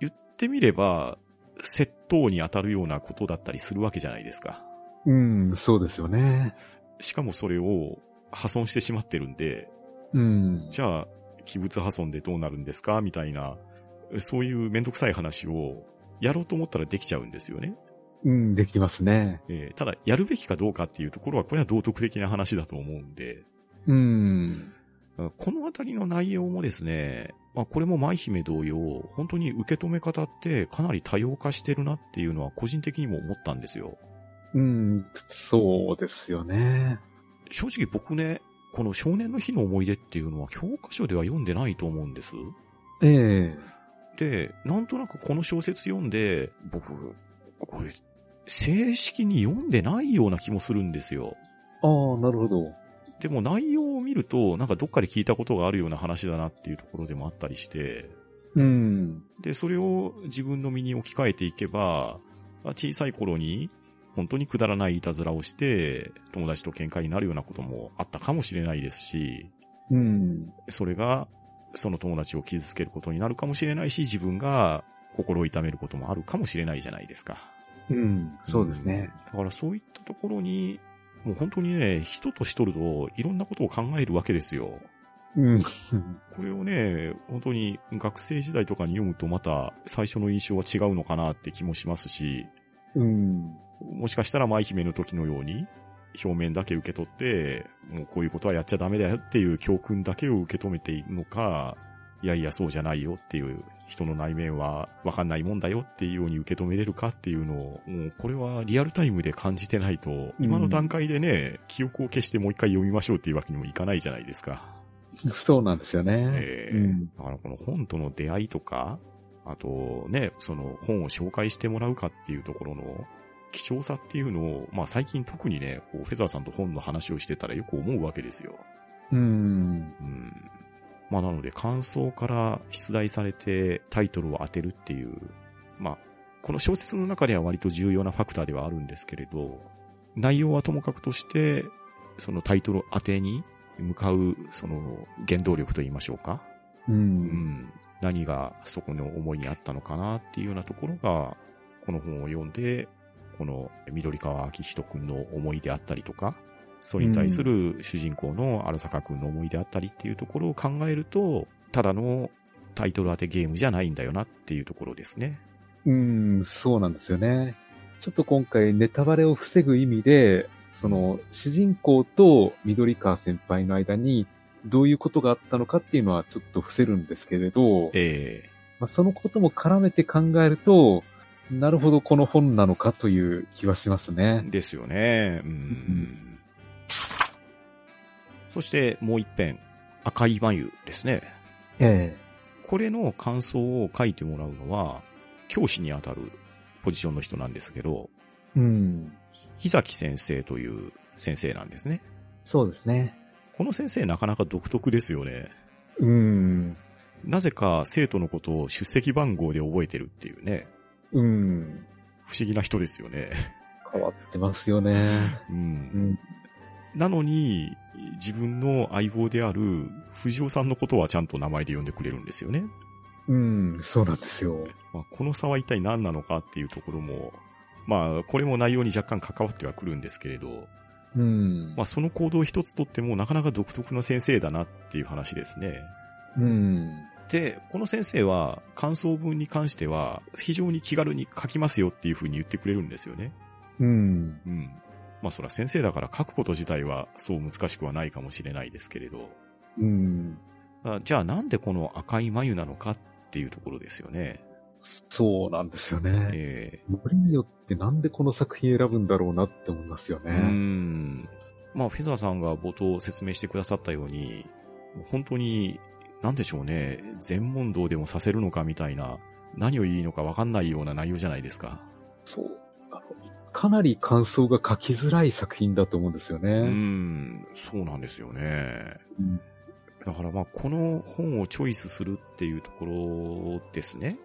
言ってみれば、窃盗に当たるようなことだったりするわけじゃないですか。うん、そうですよね。しかもそれを破損してしまってるんで、うん。じゃあ、器物破損でどうなるんですか？みたいな、そういうめんどくさい話をやろうと思ったらできちゃうんですよね。うん、できますね。えーただ、やるべきかどうかっていうところは、これは道徳的な話だと思うんで、うん。このあたりの内容もですね、まあこれも舞姫同様、本当に受け止め方ってかなり多様化してるなっていうのは個人的にも思ったんですよ。うん、そうですよね。正直僕ね、この少年の日の思い出っていうのは教科書では読んでないと思うんです。ええで、なんとなくこの小説読んで、僕、これ、正式に読んでないような気もするんですよ。ああ、なるほど。でも内容を見ると、なんかどっかで聞いたことがあるような話だなっていうところでもあったりして、うん。で、それを自分の身に置き換えていけば、あ小さい頃に本当にくだらないいたずらをして、友達と喧嘩になるようなこともあったかもしれないですし、うん。それがその友達を傷つけることになるかもしれないし、自分が心を痛めることもあるかもしれないじゃないですか。うん。そうですね。だからそういったところに、もう本当にね、人としとるといろんなことを考えるわけですよ。うん。これをね、本当に学生時代とかに読むとまた最初の印象は違うのかなって気もしますし、うん。もしかしたら舞姫の時のように、表面だけ受け取って、もうこういうことはやっちゃダメだよっていう教訓だけを受け止めているのか、いやいやそうじゃないよっていう、人の内面はわかんないもんだよっていうように受け止めれるかっていうのを、もうこれはリアルタイムで感じてないと、今の段階でね、記憶を消してもう一回読みましょうっていうわけにもいかないじゃないですか。そうなんですよね。ええうん。だからこの本との出会いとか、あとね、その本を紹介してもらうかっていうところの貴重さっていうのを、まあ最近特にね、こうフェザーさんと本の話をしてたらよく思うわけですよ。うん。うん。まあなので感想から出題されてタイトルを当てるっていう、まあ、この小説の中では割と重要なファクターではあるんですけれど、内容はともかくとして、そのタイトル当てに向かう、その原動力と言いましょうか。う。うんん、何がそこの思いにあったのかなっていうようなところが、この本を読んで、この緑川明人くんの思いであったりとか、それに対する主人公の荒坂くんの思いであったりっていうところを考えると、ただのタイトル当てゲームじゃないんだよなっていうところですね。うん、そうなんですよね。ちょっと今回ネタバレを防ぐ意味で、その、主人公と緑川先輩の間にどういうことがあったのかっていうのはちょっと伏せるんですけれど、えまあ、そのことも絡めて考えると、なるほどこの本なのかという気はしますえね。ですよね。うんんそしてもう一編、赤い眉ですね。えこれの感想を書いてもらうのは、教師にあたるポジションの人なんですけど、えうん。木崎先生という先生なんですね。そうですね。この先生なかなか独特ですよね。うん。なぜか生徒のことを出席番号で覚えてるっていうね。うん。不思議な人ですよね。変わってますよね。う。うんん。なのに、自分の相棒である藤尾さんのことはちゃんと名前で呼んでくれるんですよね。うん、そうなんですよ。まあ、この差は一体何なのかっていうところも、まあ、これも内容に若干関わってはくるんですけれど、うん。まあ、その行動一つとってもなかなか独特の先生だなっていう話ですね。うん。で、この先生は感想文に関しては非常に気軽に書きますよっていう風に言ってくれるんですよね。うん。うん。まあそら先生だから書くこと自体はそう難しくはないかもしれないですけれど。うん。あじゃあなんでこの赤い眉なのかっていうところですよね。そうなんですよね。えよりによってなんでこの作品選ぶんだろうなって思いますよえうね。ん。まあフェザーさんが冒頭説明してくださったように、本当に、なんでしょうね、全問答でもさせるのかみたいな、何を言いのかわかんないような内容じゃないですか。そう。あのかなり感想が書きづらい作品だと思うんですようね。ん、そうなんですよね。うんだからまあ、この本をチョイスするっていうところですね。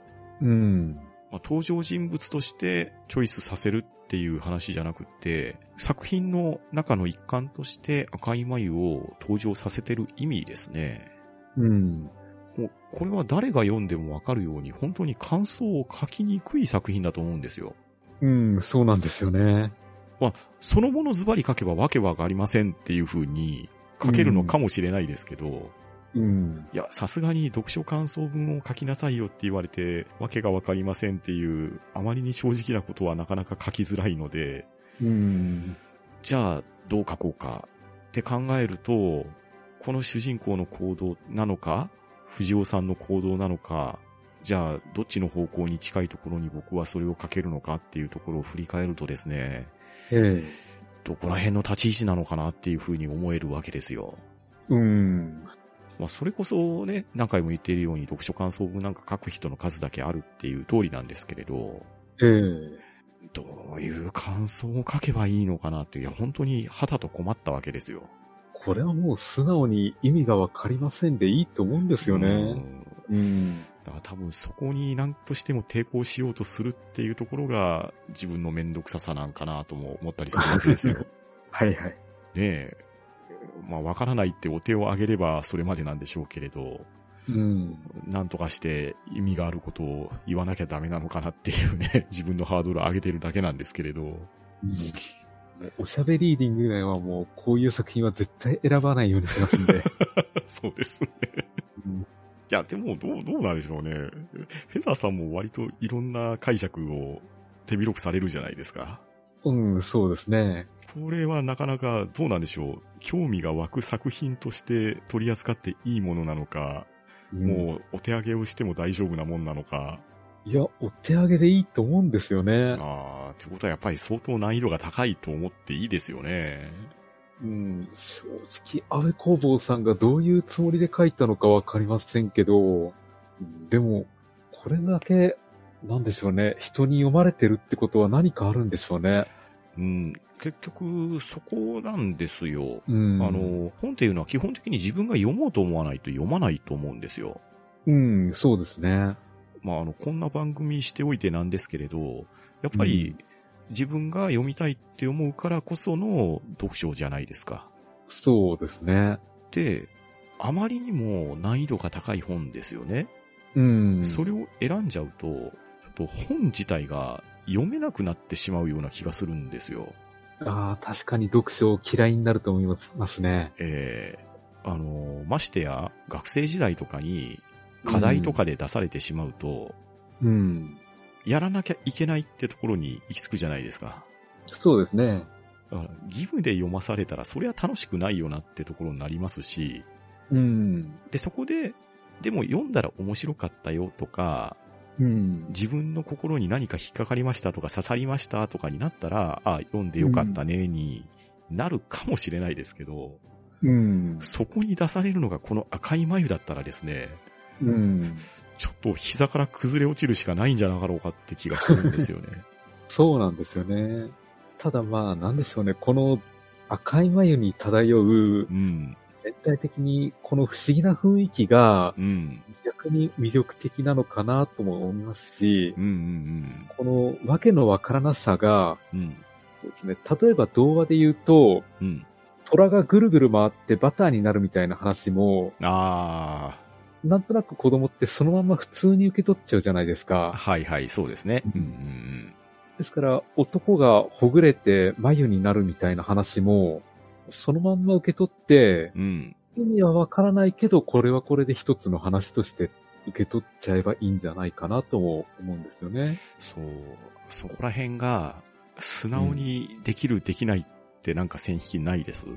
うん。まあ、登場人物としてチョイスさせるっていう話じゃなくって、作品の中の一環として赤い眉を登場させてる意味ですね。うん。もう、これは誰が読んでもわかるように、本当に感想を書きにくい作品だと思うんですよ。うん、そうなんですよね。まあ、そのものズバリ書けばわけはありませんっていう風に書けるのかもしれないですけど、うん。いや、さすがに読書感想文を書きなさいよって言われて、わけがわかりませんっていう、あまりに正直なことはなかなか書きづらいので、うん。じゃあ、どう書こうかって考えると、この主人公の行動なのか、藤尾さんの行動なのか、じゃあ、どっちの方向に近いところに僕はそれを書けるのかっていうところを振り返るとですね、ええ。どこら辺の立ち位置なのかなっていうふうに思えるわけですよ。うん。まあ、それこそね、何回も言っているように読書感想文なんか書く人の数だけあるっていう通りなんですけれど、ええ。どういう感想を書けばいいのかなって、いや、本当に肌と困ったわけですよ。これはもう素直に意味がわかりませんでいいと思うんですようね。んうん。だから多分そこに何としても抵抗しようとするっていうところが自分のめんどくささなんかなとも思ったりするわけですよ。ねはいはい。え。まあ、わからないってお手を挙げればそれまでなんでしょうけれど、うん。なんとかして意味があることを言わなきゃダメなのかなっていうね、自分のハードルを上げてるだけなんですけれど。おしゃべりーディング内はもうこういう作品は絶対選ばないようにしますんで。そうですね。うんいや、でも、どう、どうなんでしょうね。フェザーさんも割といろんな解釈を手広くされるじゃないですか。うん、そうですね。これはなかなかどうなんでしょう。興味が湧く作品として取り扱っていいものなのか、もうお手上げをしても大丈夫なもんなのか。いや、お手上げでいいと思うんですよね。ああ、ってことはやっぱり相当難易度が高いと思っていいですよね。うん、正直、安倍工房さんがどういうつもりで書いたのかわかりませんけど、でも、これだけ、なんでしょうね、人に読まれてるってことは何かあるんでしょうね。うん、結局、そこなんですよ。うん。あ、の、本っていうのは基本的に自分が読もうと思わないと読まないと思うんですよ。うん、そうですね。まあ、あの、こんな番組しておいてなんですけれど、やっぱり、自分が読みたいって思うからこその読書じゃないですか。そうですね。で、あまりにも難易度が高い本ですよね。うん。それを選んじゃうと、と本自体が読めなくなってしまうような気がするんですよ。ああ、確かに読書嫌いになると思いますね。ええあの、ましてや、学生時代とかに課題とかで出されてしまうと、うん。やらなきゃいけないってところに行き着くじゃないですか。そうですね。義務で読まされたら、それは楽しくないよなってところになりますし、うん。で、そこで、でも読んだら面白かったよとか、うん。自分の心に何か引っかかりましたとか刺さりましたとかになったら、あ、読んでよかったねになるかもしれないですけど、うん。そこに出されるのがこの赤い眉だったらですね、うん。ちょっと膝から崩れ落ちるしかないんじゃなかろうかって気がするんですよね。そうなんですよね。ただまあ、なんでしょうね。この赤い眉に漂ううん。全体的にこの不思議な雰囲気がうん。逆に魅力的なのかなとも思いますしうん。う、ん。このわけのわからなさが、うん。そうですね。例えば童話で言うと、うん。虎がぐるぐる回ってバターになるみたいな話も、あなんとなく子供ってそのまま普通に受け取っちゃうじゃないですあ、か。はいはい、そうですね。ううんんうんですから、男がほぐれて眉になるみたいな話も、そのまんま受け取って、うん。うん。意味はわからないけど、これはこれで一つの話として受け取っちゃえばいいんじゃないかなとも思うんですよね。そう。そこら辺が、素直にできる、できないってなんか線引きないです？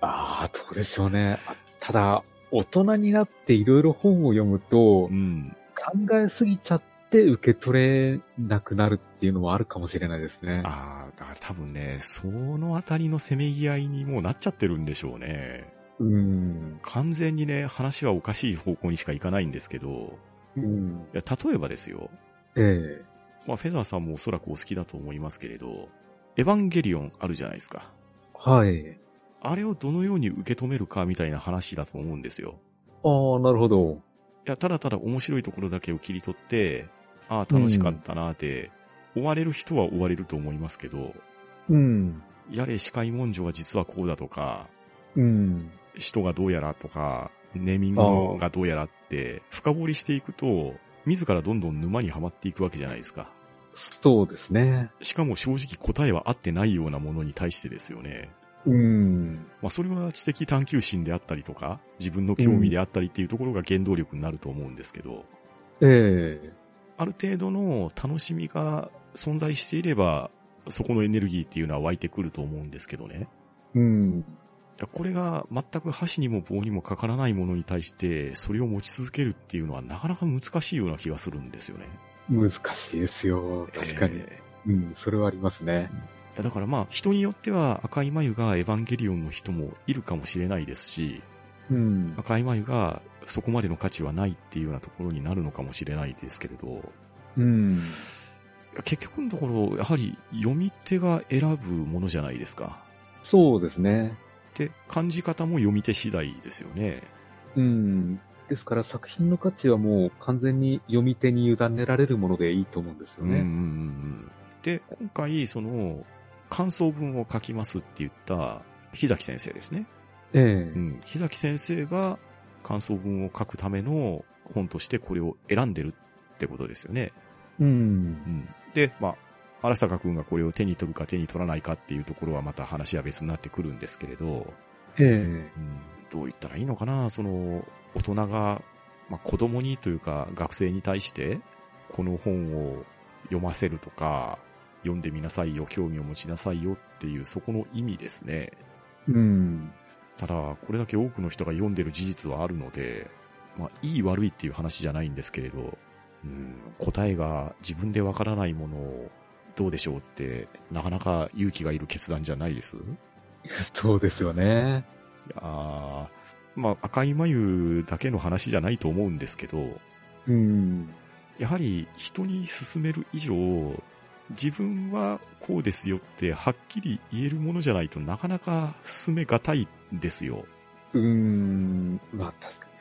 ああ、どうでしょうね。あただ、大人になっていろいろ本を読むとう、ん。考えすぎちゃって受け取れなくなるっていうのもあるかもしれないですね。ああ、だから多分ね、そのあたりのせめぎ合いにもうなっちゃってるんでしょうね。うん。完全にね、話はおかしい方向にしかいかないんですけど、うん。いや例えばですよ。ええまあ、フェザーさんもおそらくお好きだと思いますけれど、エヴァンゲリオンあるじゃないですか。はい。あれをどのように受け止めるかみたいな話だと思うんですよ。ああ、なるほど。いや、ただただ面白いところだけを切り取って、ああ、楽しかったなーって、追われる人は追われると思いますけど、うん。やれ、司会文書は実はこうだとか、うん。人がどうやらとか、ネーミングがどうやらって、深掘りしていくと、自らどんどん沼にはまっていくわけじゃないですか。そうですね。しかも正直答えは合ってないようなものに対してですよね。うん。まあそれは知的探求心であったりとか、自分の興味であったりっていうところが原動力になると思うんですけど、ええある程度の楽しみが存在していれば、そこのエネルギーっていうのは湧いてくると思うんですけどね。うん。これが全く箸にも棒にもかからないものに対して、それを持ち続けるっていうのはなかなか難しいような気がするんですよね。難しいですよ。確かに。えうん、それはありますね。だからまあ、人によっては赤い眉がエヴァンゲリオンの人もいるかもしれないですし、うん。赤い眉がそこまでの価値はないっていうようなところになるのかもしれないですけれど、うん。結局のところ、やはり読み手が選ぶものじゃないですか。そうですね。で、感じ方も読み手次第ですよね。うん。ですから作品の価値はもう完全に読み手に委ねられるものでいいと思うんですよね。うんうんうんうん。で、今回、その、感想文を書きますって言った、日崎先生ですね。ええうん。日崎先生が感想文を書くための本としてこれを選んでるってことですよね。うんう。ん。で、まあ、荒坂くんがこれを手に取るか手に取らないかっていうところはまた話は別になってくるんですけれど、ええうん、どう言ったらいいのかな？その、大人が、まあ、子供にというか学生に対して、この本を読ませるとか、読んでみなさいよ、興味を持ちなさいよっていう、そこの意味ですね。うん。ただ、これだけ多くの人が読んでる事実はあるので、まあ、いい悪いっていう話じゃないんですけれど、うん、答えが自分でわからないものをどうでしょうって、なかなか勇気がいる決断じゃないです？そうですよね。いやーまあ、赤い眉だけの話じゃないと思うんですけど、うん。やはり人に勧める以上、自分はこうですよってはっきり言えるものじゃないとなかなか進めがたいんですよ。うん。まあ確かに。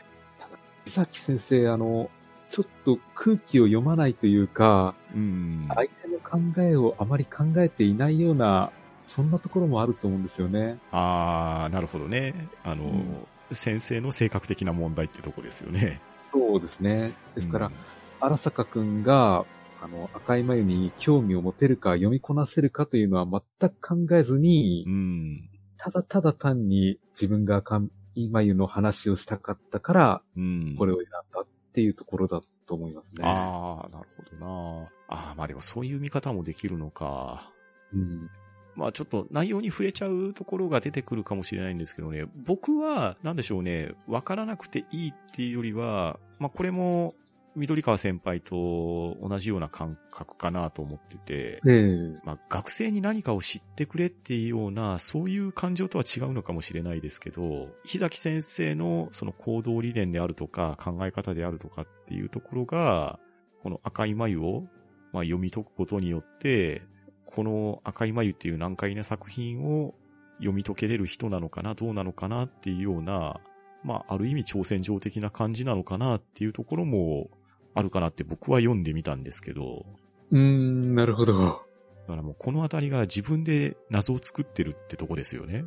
伊崎先生、あの、ちょっと空気を読まないというか、うん。相手の考えをあまり考えていないような、そんなところもあると思うんですよね。あー、なるほどね。あの、うん先生の性格的な問題ってとこですよね。そうですね。ですからうん、荒坂くんが、あの、赤い眉に興味を持てるか読みこなせるかというのは全く考えずにう、ん。ただただ単に自分が赤い眉の話をしたかったから、うん。これを選んだっていうところだと思いますね。あー、なるほどな。あー、まあでもそういう見方もできるのか。うん。まあちょっと内容に触れちゃうところが出てくるかもしれないんですけどね、僕は、なんでしょうね、わからなくていいっていうよりは、まあこれも、緑川先輩と同じような感覚かなと思ってて、ええ。まあ学生に何かを知ってくれっていうような、そういう感情とは違うのかもしれないですけど、日崎先生のその行動理念であるとか、考え方であるとかっていうところが、この赤い眉を、まあ、読み解くことによって、この赤い眉っていう難解な作品を読み解けれる人なのかな、どうなのかなっていうような、まあ、ある意味挑戦状的な感じなのかなっていうところもあるかなって僕は読んでみたんですけど、うーん、なるほど。だからもうこのあたりが自分で謎を作ってるってとこですよね。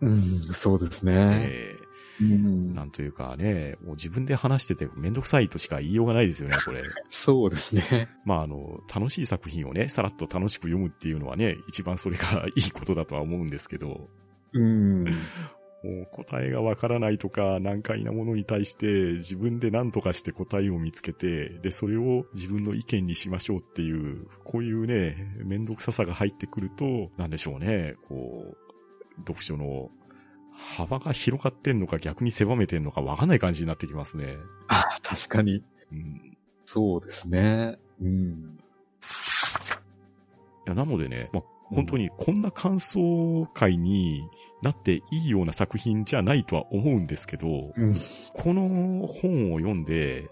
うん、そうですね。えうんー、なんというかね、もう自分で話しててめんどくさいとしか言いようがないですよね、これ。そうですね。まああの、楽しい作品をね、さらっと楽しく読むっていうのはね、一番それがいいことだとは思うんですけど、うん。もう答えがわからないとか難解なものに対して自分で何とかして答えを見つけて、で、それを自分の意見にしましょうっていう、こういうね、めんどくささが入ってくると、なんでしょうね、こう、読書の幅が広がってんのか逆に狭めてんのかわかんない感じになってきますね。あ、確かに。うん。そうですね。うん。いや、なのでね、まあ、本当にこんな感想会になっていいような作品じゃないとは思うんですけど、うん。この本を読んで、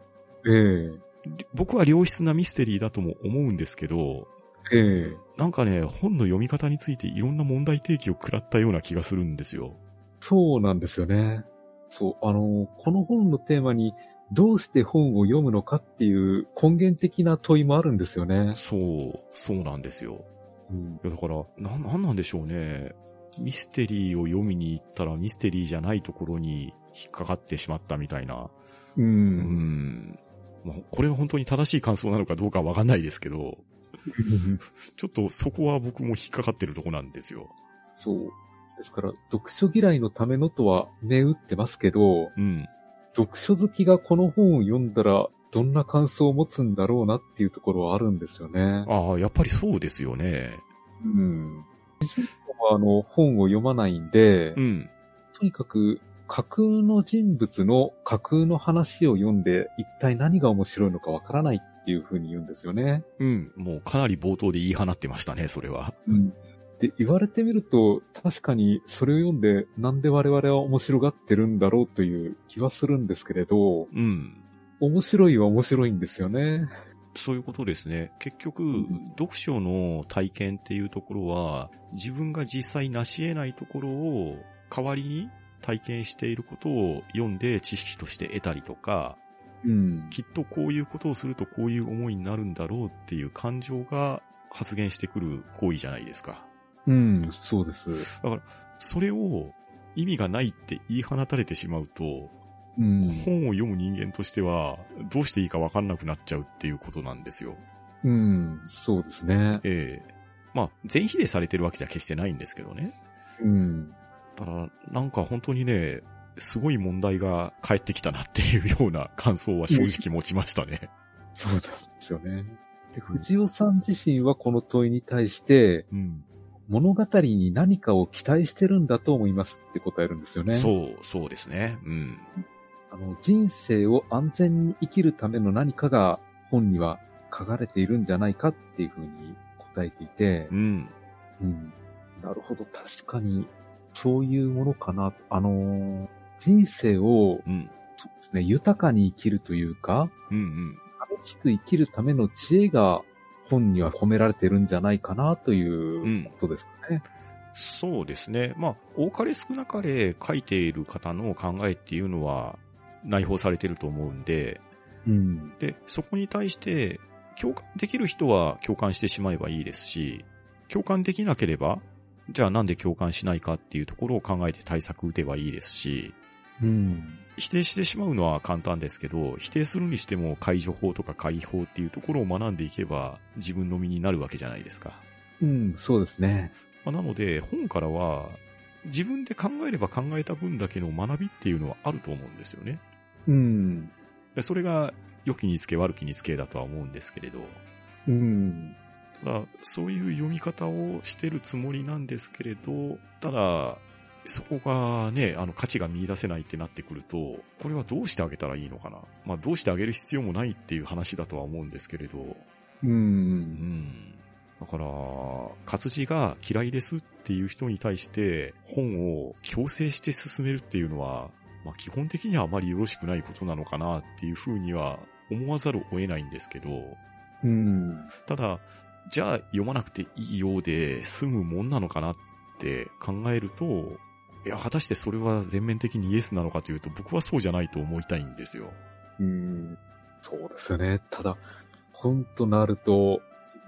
ええ僕は良質なミステリーだとも思うんですけど、ええなんかね、本の読み方についていろんな問題提起を食らったような気がするんですよ。そうなんですよね。そう、あの、この本のテーマに、どうして本を読むのかっていう根源的な問いもあるんですよね。そう、そうなんですよ。うん、だから、な、なんなんでしょうね。ミステリーを読みに行ったらミステリーじゃないところに引っかかってしまったみたいな。う。うんん。まあ、これが本当に正しい感想なのかどうかわかんないですけど、ちょっとそこは僕も引っかかってるとこなんですよ。そう。ですから、読書嫌いのためのとは銘打ってますけど、うん。読書好きがこの本を読んだら、どんな感想を持つんだろうなっていうところはあるんですよね。ああ、やっぱりそうですよね。うん。自身はあの、本を読まないんで、うん。とにかく架空の人物の架空の話を読んで、一体何が面白いのかわからないっていうふうに言うんですよね。うん。もうかなり冒頭で言い放ってましたね、それは。うん。で、言われてみると、確かにそれを読んで、なんで我々は面白がってるんだろうという気はするんですけれど、うん。面白いは面白いんですよね。そういうことですね。結局、ん読書の体験っていうところは、自分が実際成し得ないところを代わりに体験していることを読んで知識として得たりとか、うん。きっとこういうことをするとこういう思いになるんだろうっていう感情が発現してくる行為じゃないですか。うん、そうです。それを意味がないって言い放たれてしまうと、うん。本を読む人間としてはどうしていいかわかんなくなっちゃうっていうことなんですよ。うん、そうですね。ええまあ、全否定されてるわけじゃ決してないんですけどね。うん。ただ、なんか本当にね、すごい問題が返ってきたなっていうような感想は正直持ちましたね。そうなんですよね。で、藤尾さん自身はこの問いに対して、うん。物語に何かを期待してるんだと思いますって答えるんですよね。う。そう、そうですね。うん。あの、人生を安全に生きるための何かが本には書かれているんじゃないかっていうふうに答えていてう、ん。うん。なるほど、確かに、そういうものかな。あのー人生を、うん。そうですね、豊かに生きるというか、うんうん。楽しく生きるための知恵が本には込められてるんじゃないかなということですかね。そうですね。まあ、多かれ少なかれ書いている方の考えっていうのは内包されてると思うんで、うん。で、そこに対して共感できる人は共感してしまえばいいですし、共感できなければ、じゃあなんで共感しないかっていうところを考えて対策打てばいいですし、うん。否定してしまうのは簡単ですけど、否定するにしても解除法とか解法っていうところを学んでいけば自分の身になるわけじゃないですか。うん、そうですね。まあなので、本からは、自分で考えれば考えた分だけの学びっていうのはあると思うんですよね。うん。でそれが、良きにつけ悪きにつけだとは思うんですけれど、うん。ただ、そういう読み方をしてるつもりなんですけれど、ただ、そこがね、あの価値が見出せないってなってくると、これはどうしてあげたらいいのかな？まあ、どうしてあげる必要もないっていう話だとは思うんですけれど、う。うんん。だから、活字が嫌いですっていう人に対して本を強制して進めるっていうのは、まあ基本的にはあまりよろしくないことなのかなっていうふうには思わざるを得ないんですけど、うん。ただ、じゃあ読まなくていいようで済むもんなのかなって考えると、いや、果たしてそれは全面的にイエスなのかというと僕はそうじゃないと思いたいんですよ。うん。そうですよね。ただ、本となると、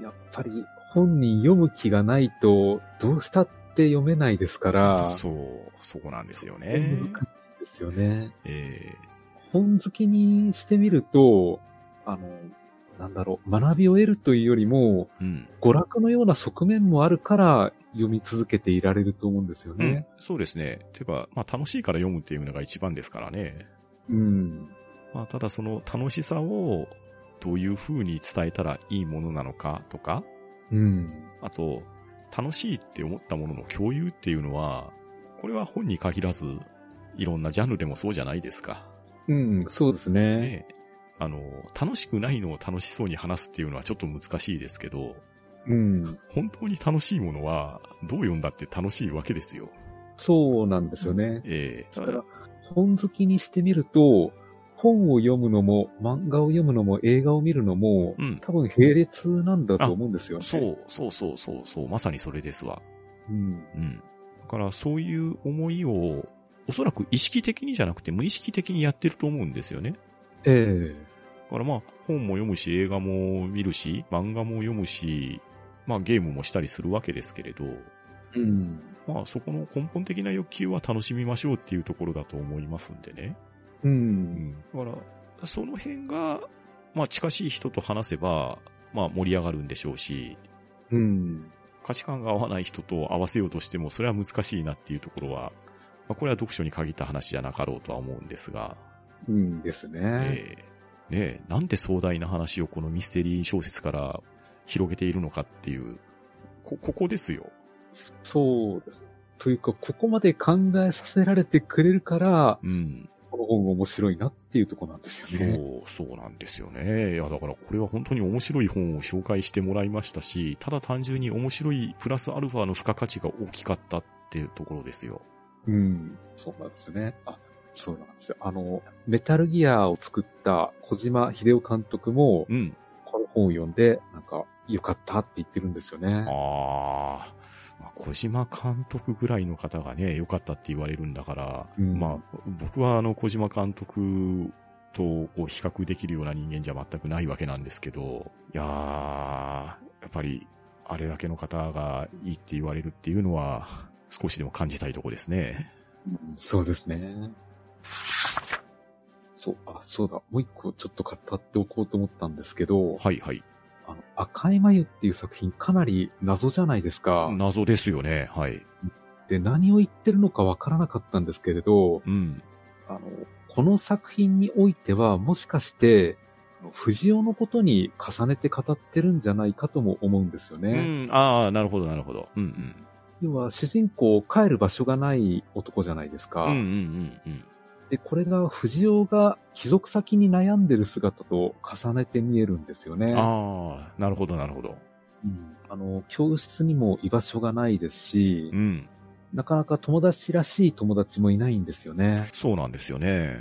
やっぱり本に読む気がないと、どうしたっって読めないですから、そう、そこなんですよ難ね。ですよね。え本好きにしてみると、あの、なんだろう、学びを得るというよりも、えうん。娯楽のような側面もあるから読み続けていられると思うんですようんね。そうですね。てか、まあ楽しいから読むっていうのが一番ですからね。うん。まあただその楽しさをどういう風に伝えたらいいものなのかとか、うん。あと、楽しいって思ったものの共有っていうのは、これは本に限らず、いろんなジャンルでもそうじゃないですか。うん、そうですね。ねえあの、楽しくないのを楽しそうに話すっていうのはちょっと難しいですけど、うん。本当に楽しいものは、どう読んだって楽しいわけですよ。そうなんですよね。ええだから、本好きにしてみると、本を読むのも、漫画を読むのも、映画を見るのも、うん多分並列なんだと思うんですよね。そう、そうそうそう、そう、まさにそれですわ。うん。うん。だから、そういう思いを、おそらく意識的にじゃなくて無意識的にやってると思うんですよね。ええだからまあ、本も読むし、映画も見るし、漫画も読むし、まあゲームもしたりするわけですけれど、うん。まあそこの根本的な欲求は楽しみましょうっていうところだと思いますんでね。う。うんん。だから、その辺が、まあ近しい人と話せば、まあ盛り上がるんでしょうし、うん。価値観が合わない人と合わせようとしても、それは難しいなっていうところは、まあこれは読書に限った話じゃなかろうとは思うんですが、うんですね。ええねえ、なんで壮大な話をこのミステリー小説から広げているのかっていう、こ、ここですよ。そうです。というか、ここまで考えさせられてくれるから、うん。この本が面白いなっていうところなんですそよね。う、そうなんですよね。いや、だからこれは本当に面白い本を紹介してもらいましたし、ただ単純に面白いプラスアルファの付加価値が大きかったっていうところですよ。うん。そうなんですよね。あ、そうなんですよ。あの、メタルギアを作った小島秀夫監督も、うん。この本を読んで、なんか、良かったって言ってるんですよね。ああ。まあ小島監督ぐらいの方がね、良かったって言われるんだから、うんまあ、僕はあの、小島監督とこう比較できるような人間じゃ全くないわけなんですけど、いやー、やっぱり、あれだけの方がいいって言われるっていうのは、少しでも感じたいとこですね。うんそうですね。そう、あ、そうだ。もう一個ちょっと語っておこうと思ったんですけど、はいはい。あの、赤い眉っていう作品かなり謎じゃないですか。謎ですよね。はい。で、何を言ってるのかわからなかったんですけれど、うん。あの、この作品においては、もしかして、藤尾のことに重ねて語ってるんじゃないかとも思うんですようね。ん。ああ、なるほどなるほど。うん要は、主人公、帰る場所がない男じゃないですか。うん。うんうん。で、これが藤尾が帰属先に悩んでる姿と重ねて見えるんですよね。ああ、なるほどなるほど。うんあの、教室にも居場所がないですしう、ん。なかなか友達らしい友達もいないんですよね。そうなんですよね。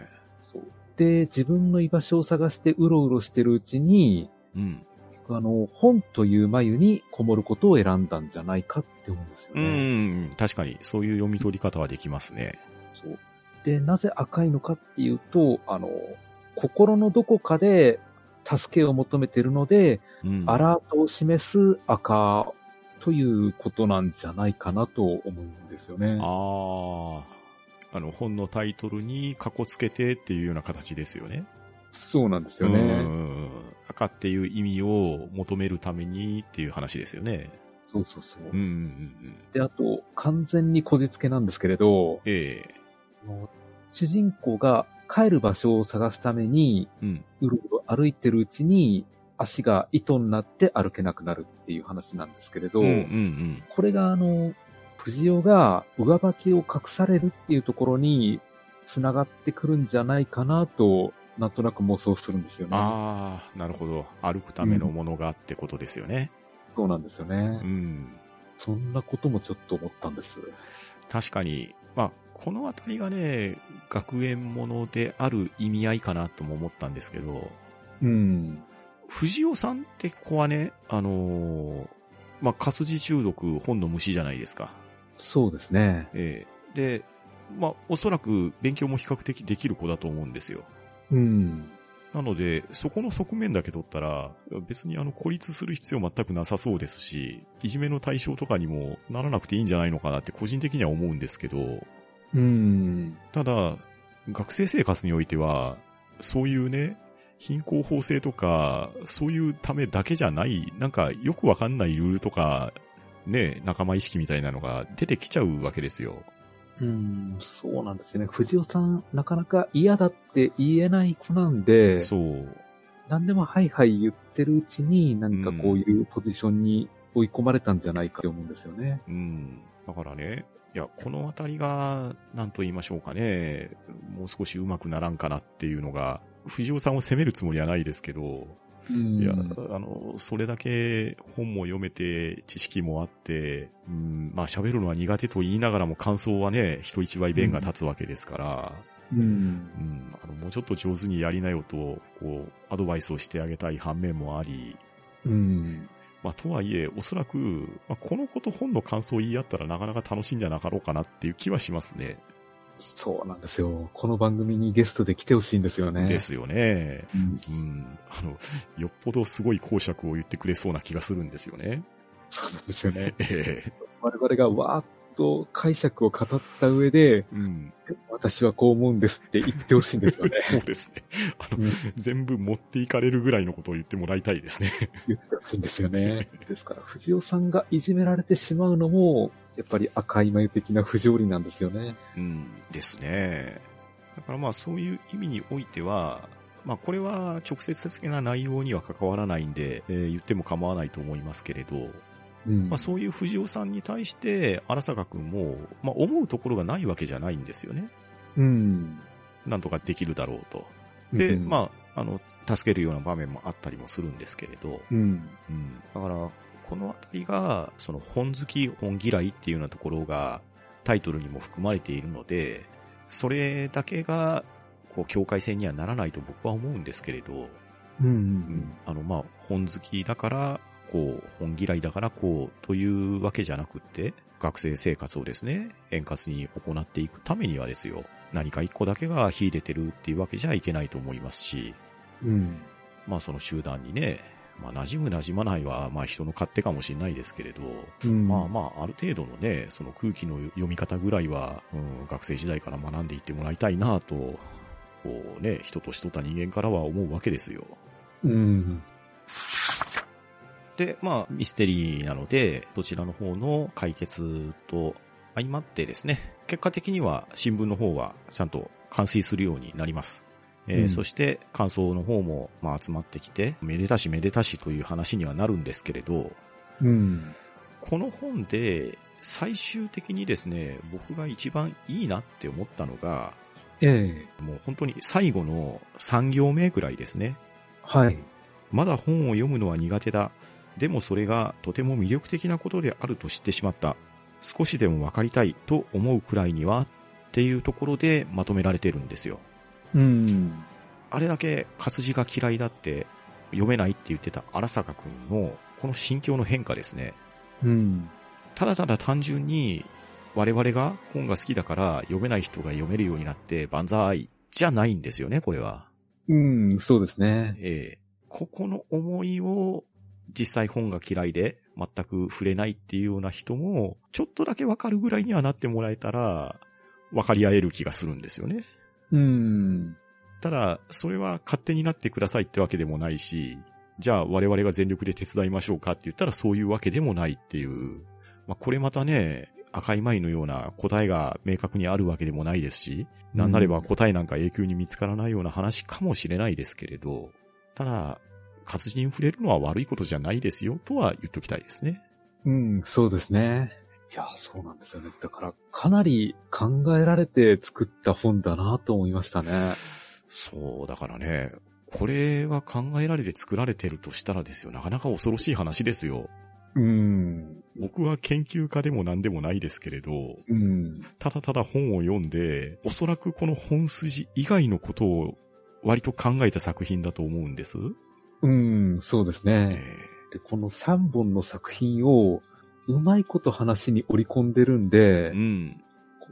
そうで、自分の居場所を探してうろうろしてるうちに、うん。あの、本という眉にこもることを選んだんじゃないかって思うんですようね。ん。確かに、そういう読み取り方はできますね。そうで、なぜ赤いのかっていうと、あの、心のどこかで助けを求めてるので、うん。アラートを示す赤ということなんじゃないかなと思うんですよね。ああ。あの、本のタイトルにカコつけてっていうような形ですよね。そうなんですようね。ん。赤っていう意味を求めるためにっていう話ですよね。そうそうそう。うんうんうん。で、あと、完全にこじつけなんですけれど、ええあの主人公が帰る場所を探すために、うん。うろうろ歩いてるうちに、足が糸になって歩けなくなるっていう話なんですけれど、うんうんうん。これがあの、藤尾が上履きを隠されるっていうところに繋がってくるんじゃないかなと、なんとなく妄想するんですよね。ああ、なるほど。歩くためのものがってことですよね。そうなんですよね。うん。そんなこともちょっと思ったんです。確かに、まあ、このあたりがね、学園ものである意味合いかなとも思ったんですけど、うん。藤尾さんって子はね、あのーまあ、活字中毒、本の虫じゃないですか。そうですね。ええで、まあ、おそらく勉強も比較的できる子だと思うんですよ。うん。なので、そこの側面だけ取ったら、別にあの孤立する必要全くなさそうですし、いじめの対象とかにもならなくていいんじゃないのかなって個人的には思うんですけど、うん。ただ、学生生活においては、そういうね、貧困法制とか、そういうためだけじゃない、なんかよくわかんないルールとか、ね、仲間意識みたいなのが出てきちゃうわけですよ。うん、そうなんですよね。藤尾さん、なかなか嫌だって言えない子なんで、そう。何でもはいはい言ってるうちに、何かこういうポジションに追い込まれたんじゃないかと思うんですよね。うん。だからね、いや、このあたりが、なんと言いましょうかね、もう少し上手くならんかなっていうのが、藤尾さんを責めるつもりはないですけど、うんいや、あの、それだけ本も読めて、知識もあって、うん、まあ喋るのは苦手と言いながらも感想はね、人一倍弁が立つわけですから、うんう。ん、あの、もうちょっと上手にやりなよと、こう、アドバイスをしてあげたい反面もあり、うん。まあ、とはいえ、おそらく、まあ、このこと本の感想を言い合ったらなかなか楽しいんじゃなかろうかなっていう気はしますね。そうなんですよ。この番組にゲストで来てほしいんですよね。ですよね。うん。うん。あの、よっぽどすごい講釈を言ってくれそうな気がするんですよね。そうなんですよね。ええ我々がわーっと解釈を語った上で、うん。私はこう思うんですって言ってほしいんですよね。そうですね。あの、うん全部持っていかれるぐらいのことを言ってもらいたいですね。言ってほしいんですよね。ですから、藤尾さんがいじめられてしまうのも、やっぱり赤い眉的な不条理なんですよね。うん。ですね。だからまあそういう意味においては、まあこれは直接的な内容には関わらないんで、えー言っても構わないと思いますけれど、うん。まあそういう藤尾さんに対して荒坂くんも、まあ思うところがないわけじゃないんですよね。うん。なんとかできるだろうと。で、うんまあ、あの、助けるような場面もあったりもするんですけれど、うん。うん。だから、このあたりが、その本好き、本嫌いっていうようなところがタイトルにも含まれているので、それだけが、こう、境界線にはならないと僕は思うんですけれど、うん。ううんん。あの、まあ、本好きだから、こう、本嫌いだからこう、というわけじゃなくって、学生生活をですね、円滑に行っていくためにはですよ、何か一個だけが秀でてるっていうわけじゃいけないと思いますし、うん。まあその集団にね、まあ馴染む馴染まないは、まあ人の勝手かもしれないですけれど、うん。まあまあある程度のね、その空気の読み方ぐらいは、うん、学生時代から学んでいってもらいたいなと、こうね、人としとった人間からは思うわけですよ。うん。で、まあ、ミステリーなので、どちらの方の解決と相まってですね、結果的には新聞の方はちゃんと完遂するようになります。えーうんそして感想の方も、まあ、集まってきて、めでたしめでたしという話にはなるんですけれど、うん。この本で最終的にですね、僕が一番いいなって思ったのが、ええもう本当に最後の3行目くらいですね。はい。まだ本を読むのは苦手だ。でもそれがとても魅力的なことであると知ってしまった。少しでも分かりたいと思うくらいにはっていうところでまとめられてるんですよ。うん。あれだけ活字が嫌いだって読めないって言ってた荒坂くんのこの心境の変化ですね。うん。ただただ単純に我々が本が好きだから読めない人が読めるようになって万歳じゃないんですよね、これは。うん、そうですね。ええここの思いを実際本が嫌いで全く触れないっていうような人もちょっとだけわかるぐらいにはなってもらえたら分かり合える気がするんですよね。うん。ただ、それは勝手になってくださいってわけでもないし、じゃあ我々が全力で手伝いましょうかって言ったらそういうわけでもないっていう。まあこれまたね、赤い舞のような答えが明確にあるわけでもないですし、なんなれば答えなんか永久に見つからないような話かもしれないですけれど、ただ、活字に触れるのは悪いことじゃないですよとは言っときたいですね。うん、そうですね。いや、そうなんですよね。だから、かなり考えられて作った本だなと思いましたね。そう、だからね、これが考えられて作られてるとしたらですよ、なかなか恐ろしい話ですよ。うん。僕は研究家でも何でもないですけれど、うん。ただただ本を読んで、おそらくこの本筋以外のことを割と考えた作品だと思うんです。うん、そうですえね。で、この3本の作品を、うまいこと話に織り込んでるんでえ、うん。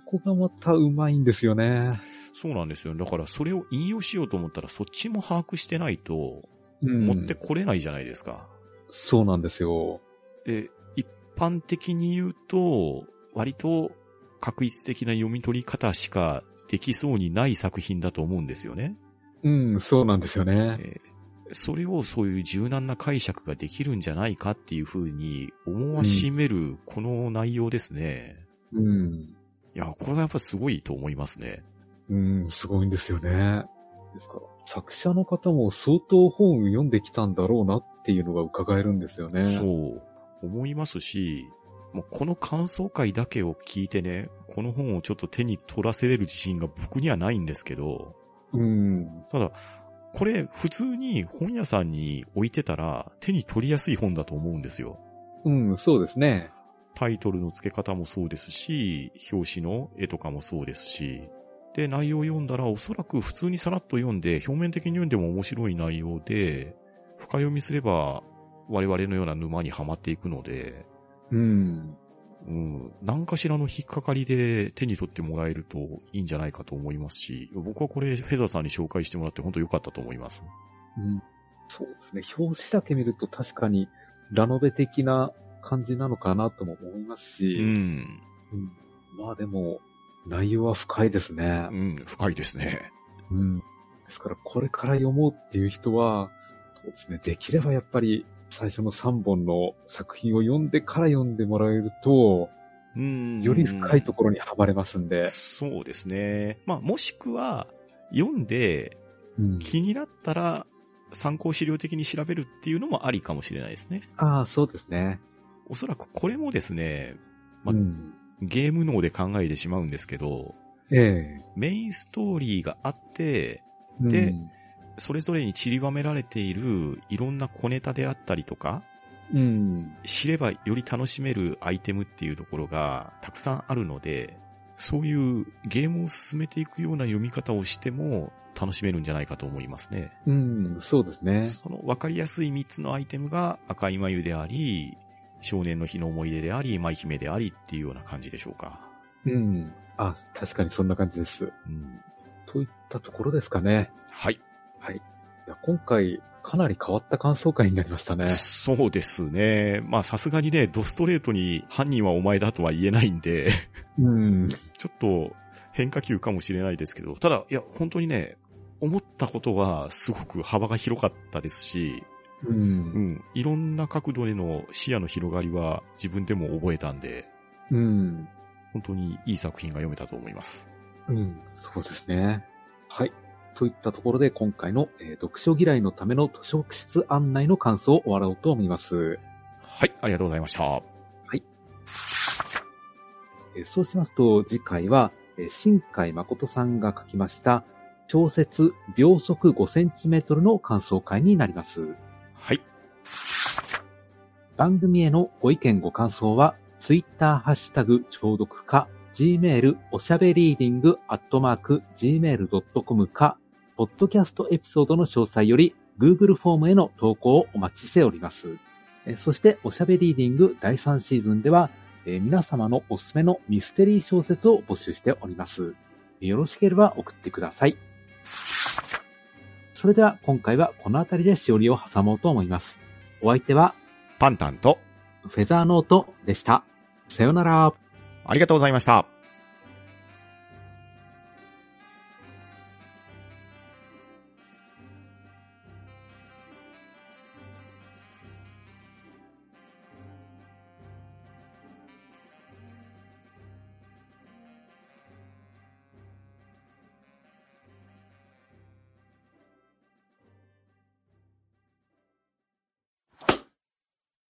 こがまたうまいんですよね。そうなんですよ。だからそれを引用しようと思ったらそっちも把握してないと、うん持ってこれないじゃないですか。そうなんですよ。で、一般的に言うと、割と確一的な読み取り方しかできそうにない作品だと思うんですよね。うん、そうなんですよね。えーそれをそういう柔軟な解釈ができるんじゃないかっていうふうに思わしめるこの内容ですね。うん。いや、これはやっぱすごいと思いますね。うん、すごいんですよね。ですから、作者の方も相当本を読んできたんだろうなっていうのが伺えるんですよね。そう、思いますし、もうこの感想会だけを聞いてね、この本をちょっと手に取らせれる自信が僕にはないんですけど、うん。ただ、これ普通に本屋さんに置いてたら手に取りやすい本だと思うんですよ。うん、そうですね。タイトルの付け方もそうですし、表紙の絵とかもそうですし、で、内容を読んだらおそらく普通にさらっと読んで、表面的に読んでも面白い内容で、深読みすれば我々のような沼にはまっていくので、うん。うん、何かしらの引っかかりで手に取ってもらえるといいんじゃないかと思いますし、僕はこれフェザーさんに紹介してもらって本当良かったと思います。うん、そうですね。表紙だけ見ると確かにラノベ的な感じなのかなとも思いますうし、ん、うんまあでも、内容は深いですねう。ん、深いですね。うん。ですから、これから読もうっていう人は、そうですね。できればやっぱり、最初の3本の作品を読んでから読んでもらえると、うん。より深いところにはまれますんで。そうですね。まあ、もしくは、読んでうん、気になったら参考資料的に調べるっていうのもありかもしれないですね。ああ、そうですね。おそらくこれもですね、まうん。ゲーム脳で考えてしまうんですけど、ええメインストーリーがあって、うんでそれぞれに散りばめられているいろんな小ネタであったりとか、うん。知ればより楽しめるアイテムっていうところがたくさんあるので、そういうゲームを進めていくような読み方をしても楽しめるんじゃないかと思いますね。うん、そうですね。その分かりやすい3つのアイテムが赤い眉であり、少年の日の思い出であり、舞姫でありっていうような感じでしょうか。うん。あ、確かにそんな感じです。うん、といったところですかね。はい。はい。いや今回、かなり変わった感想会になりましたね。そうですね。まあさすがにね、ドストレートに犯人はお前だとは言えないんで、うん。ちょっと変化球かもしれないですけど、ただ、いや、本当にね、思ったことはすごく幅が広かったですし、う。うんん、いろんな角度での視野の広がりは自分でも覚えたんで、うん。本当にいい作品が読めたと思います。うん。そうですね。はい。といったところで今回の、えー読書嫌いのための図書室案内の感想を終わろうと思います。はい、ありがとうございました。えーそうしますと次回は、えー新海誠さんが書きました小説秒速 5cm の感想会になります。はい、番組へのご意見ご感想は、ツイッターハッシュタグ聴読か、gmail おしゃべりーディングアットマーク gmail.com か、ポッドキャストエピソードの詳細より Google フォームへの投稿をお待ちしております。えそして、おしゃべりーディング第3シーズンでは、えー皆様のおすすめのミステリー小説を募集しております。よろしければ送ってください。それでは今回はこの辺りでしおりを挟もうと思います。お相手はパンタンと、フェザーノートでした。さよなら。ありがとうございました。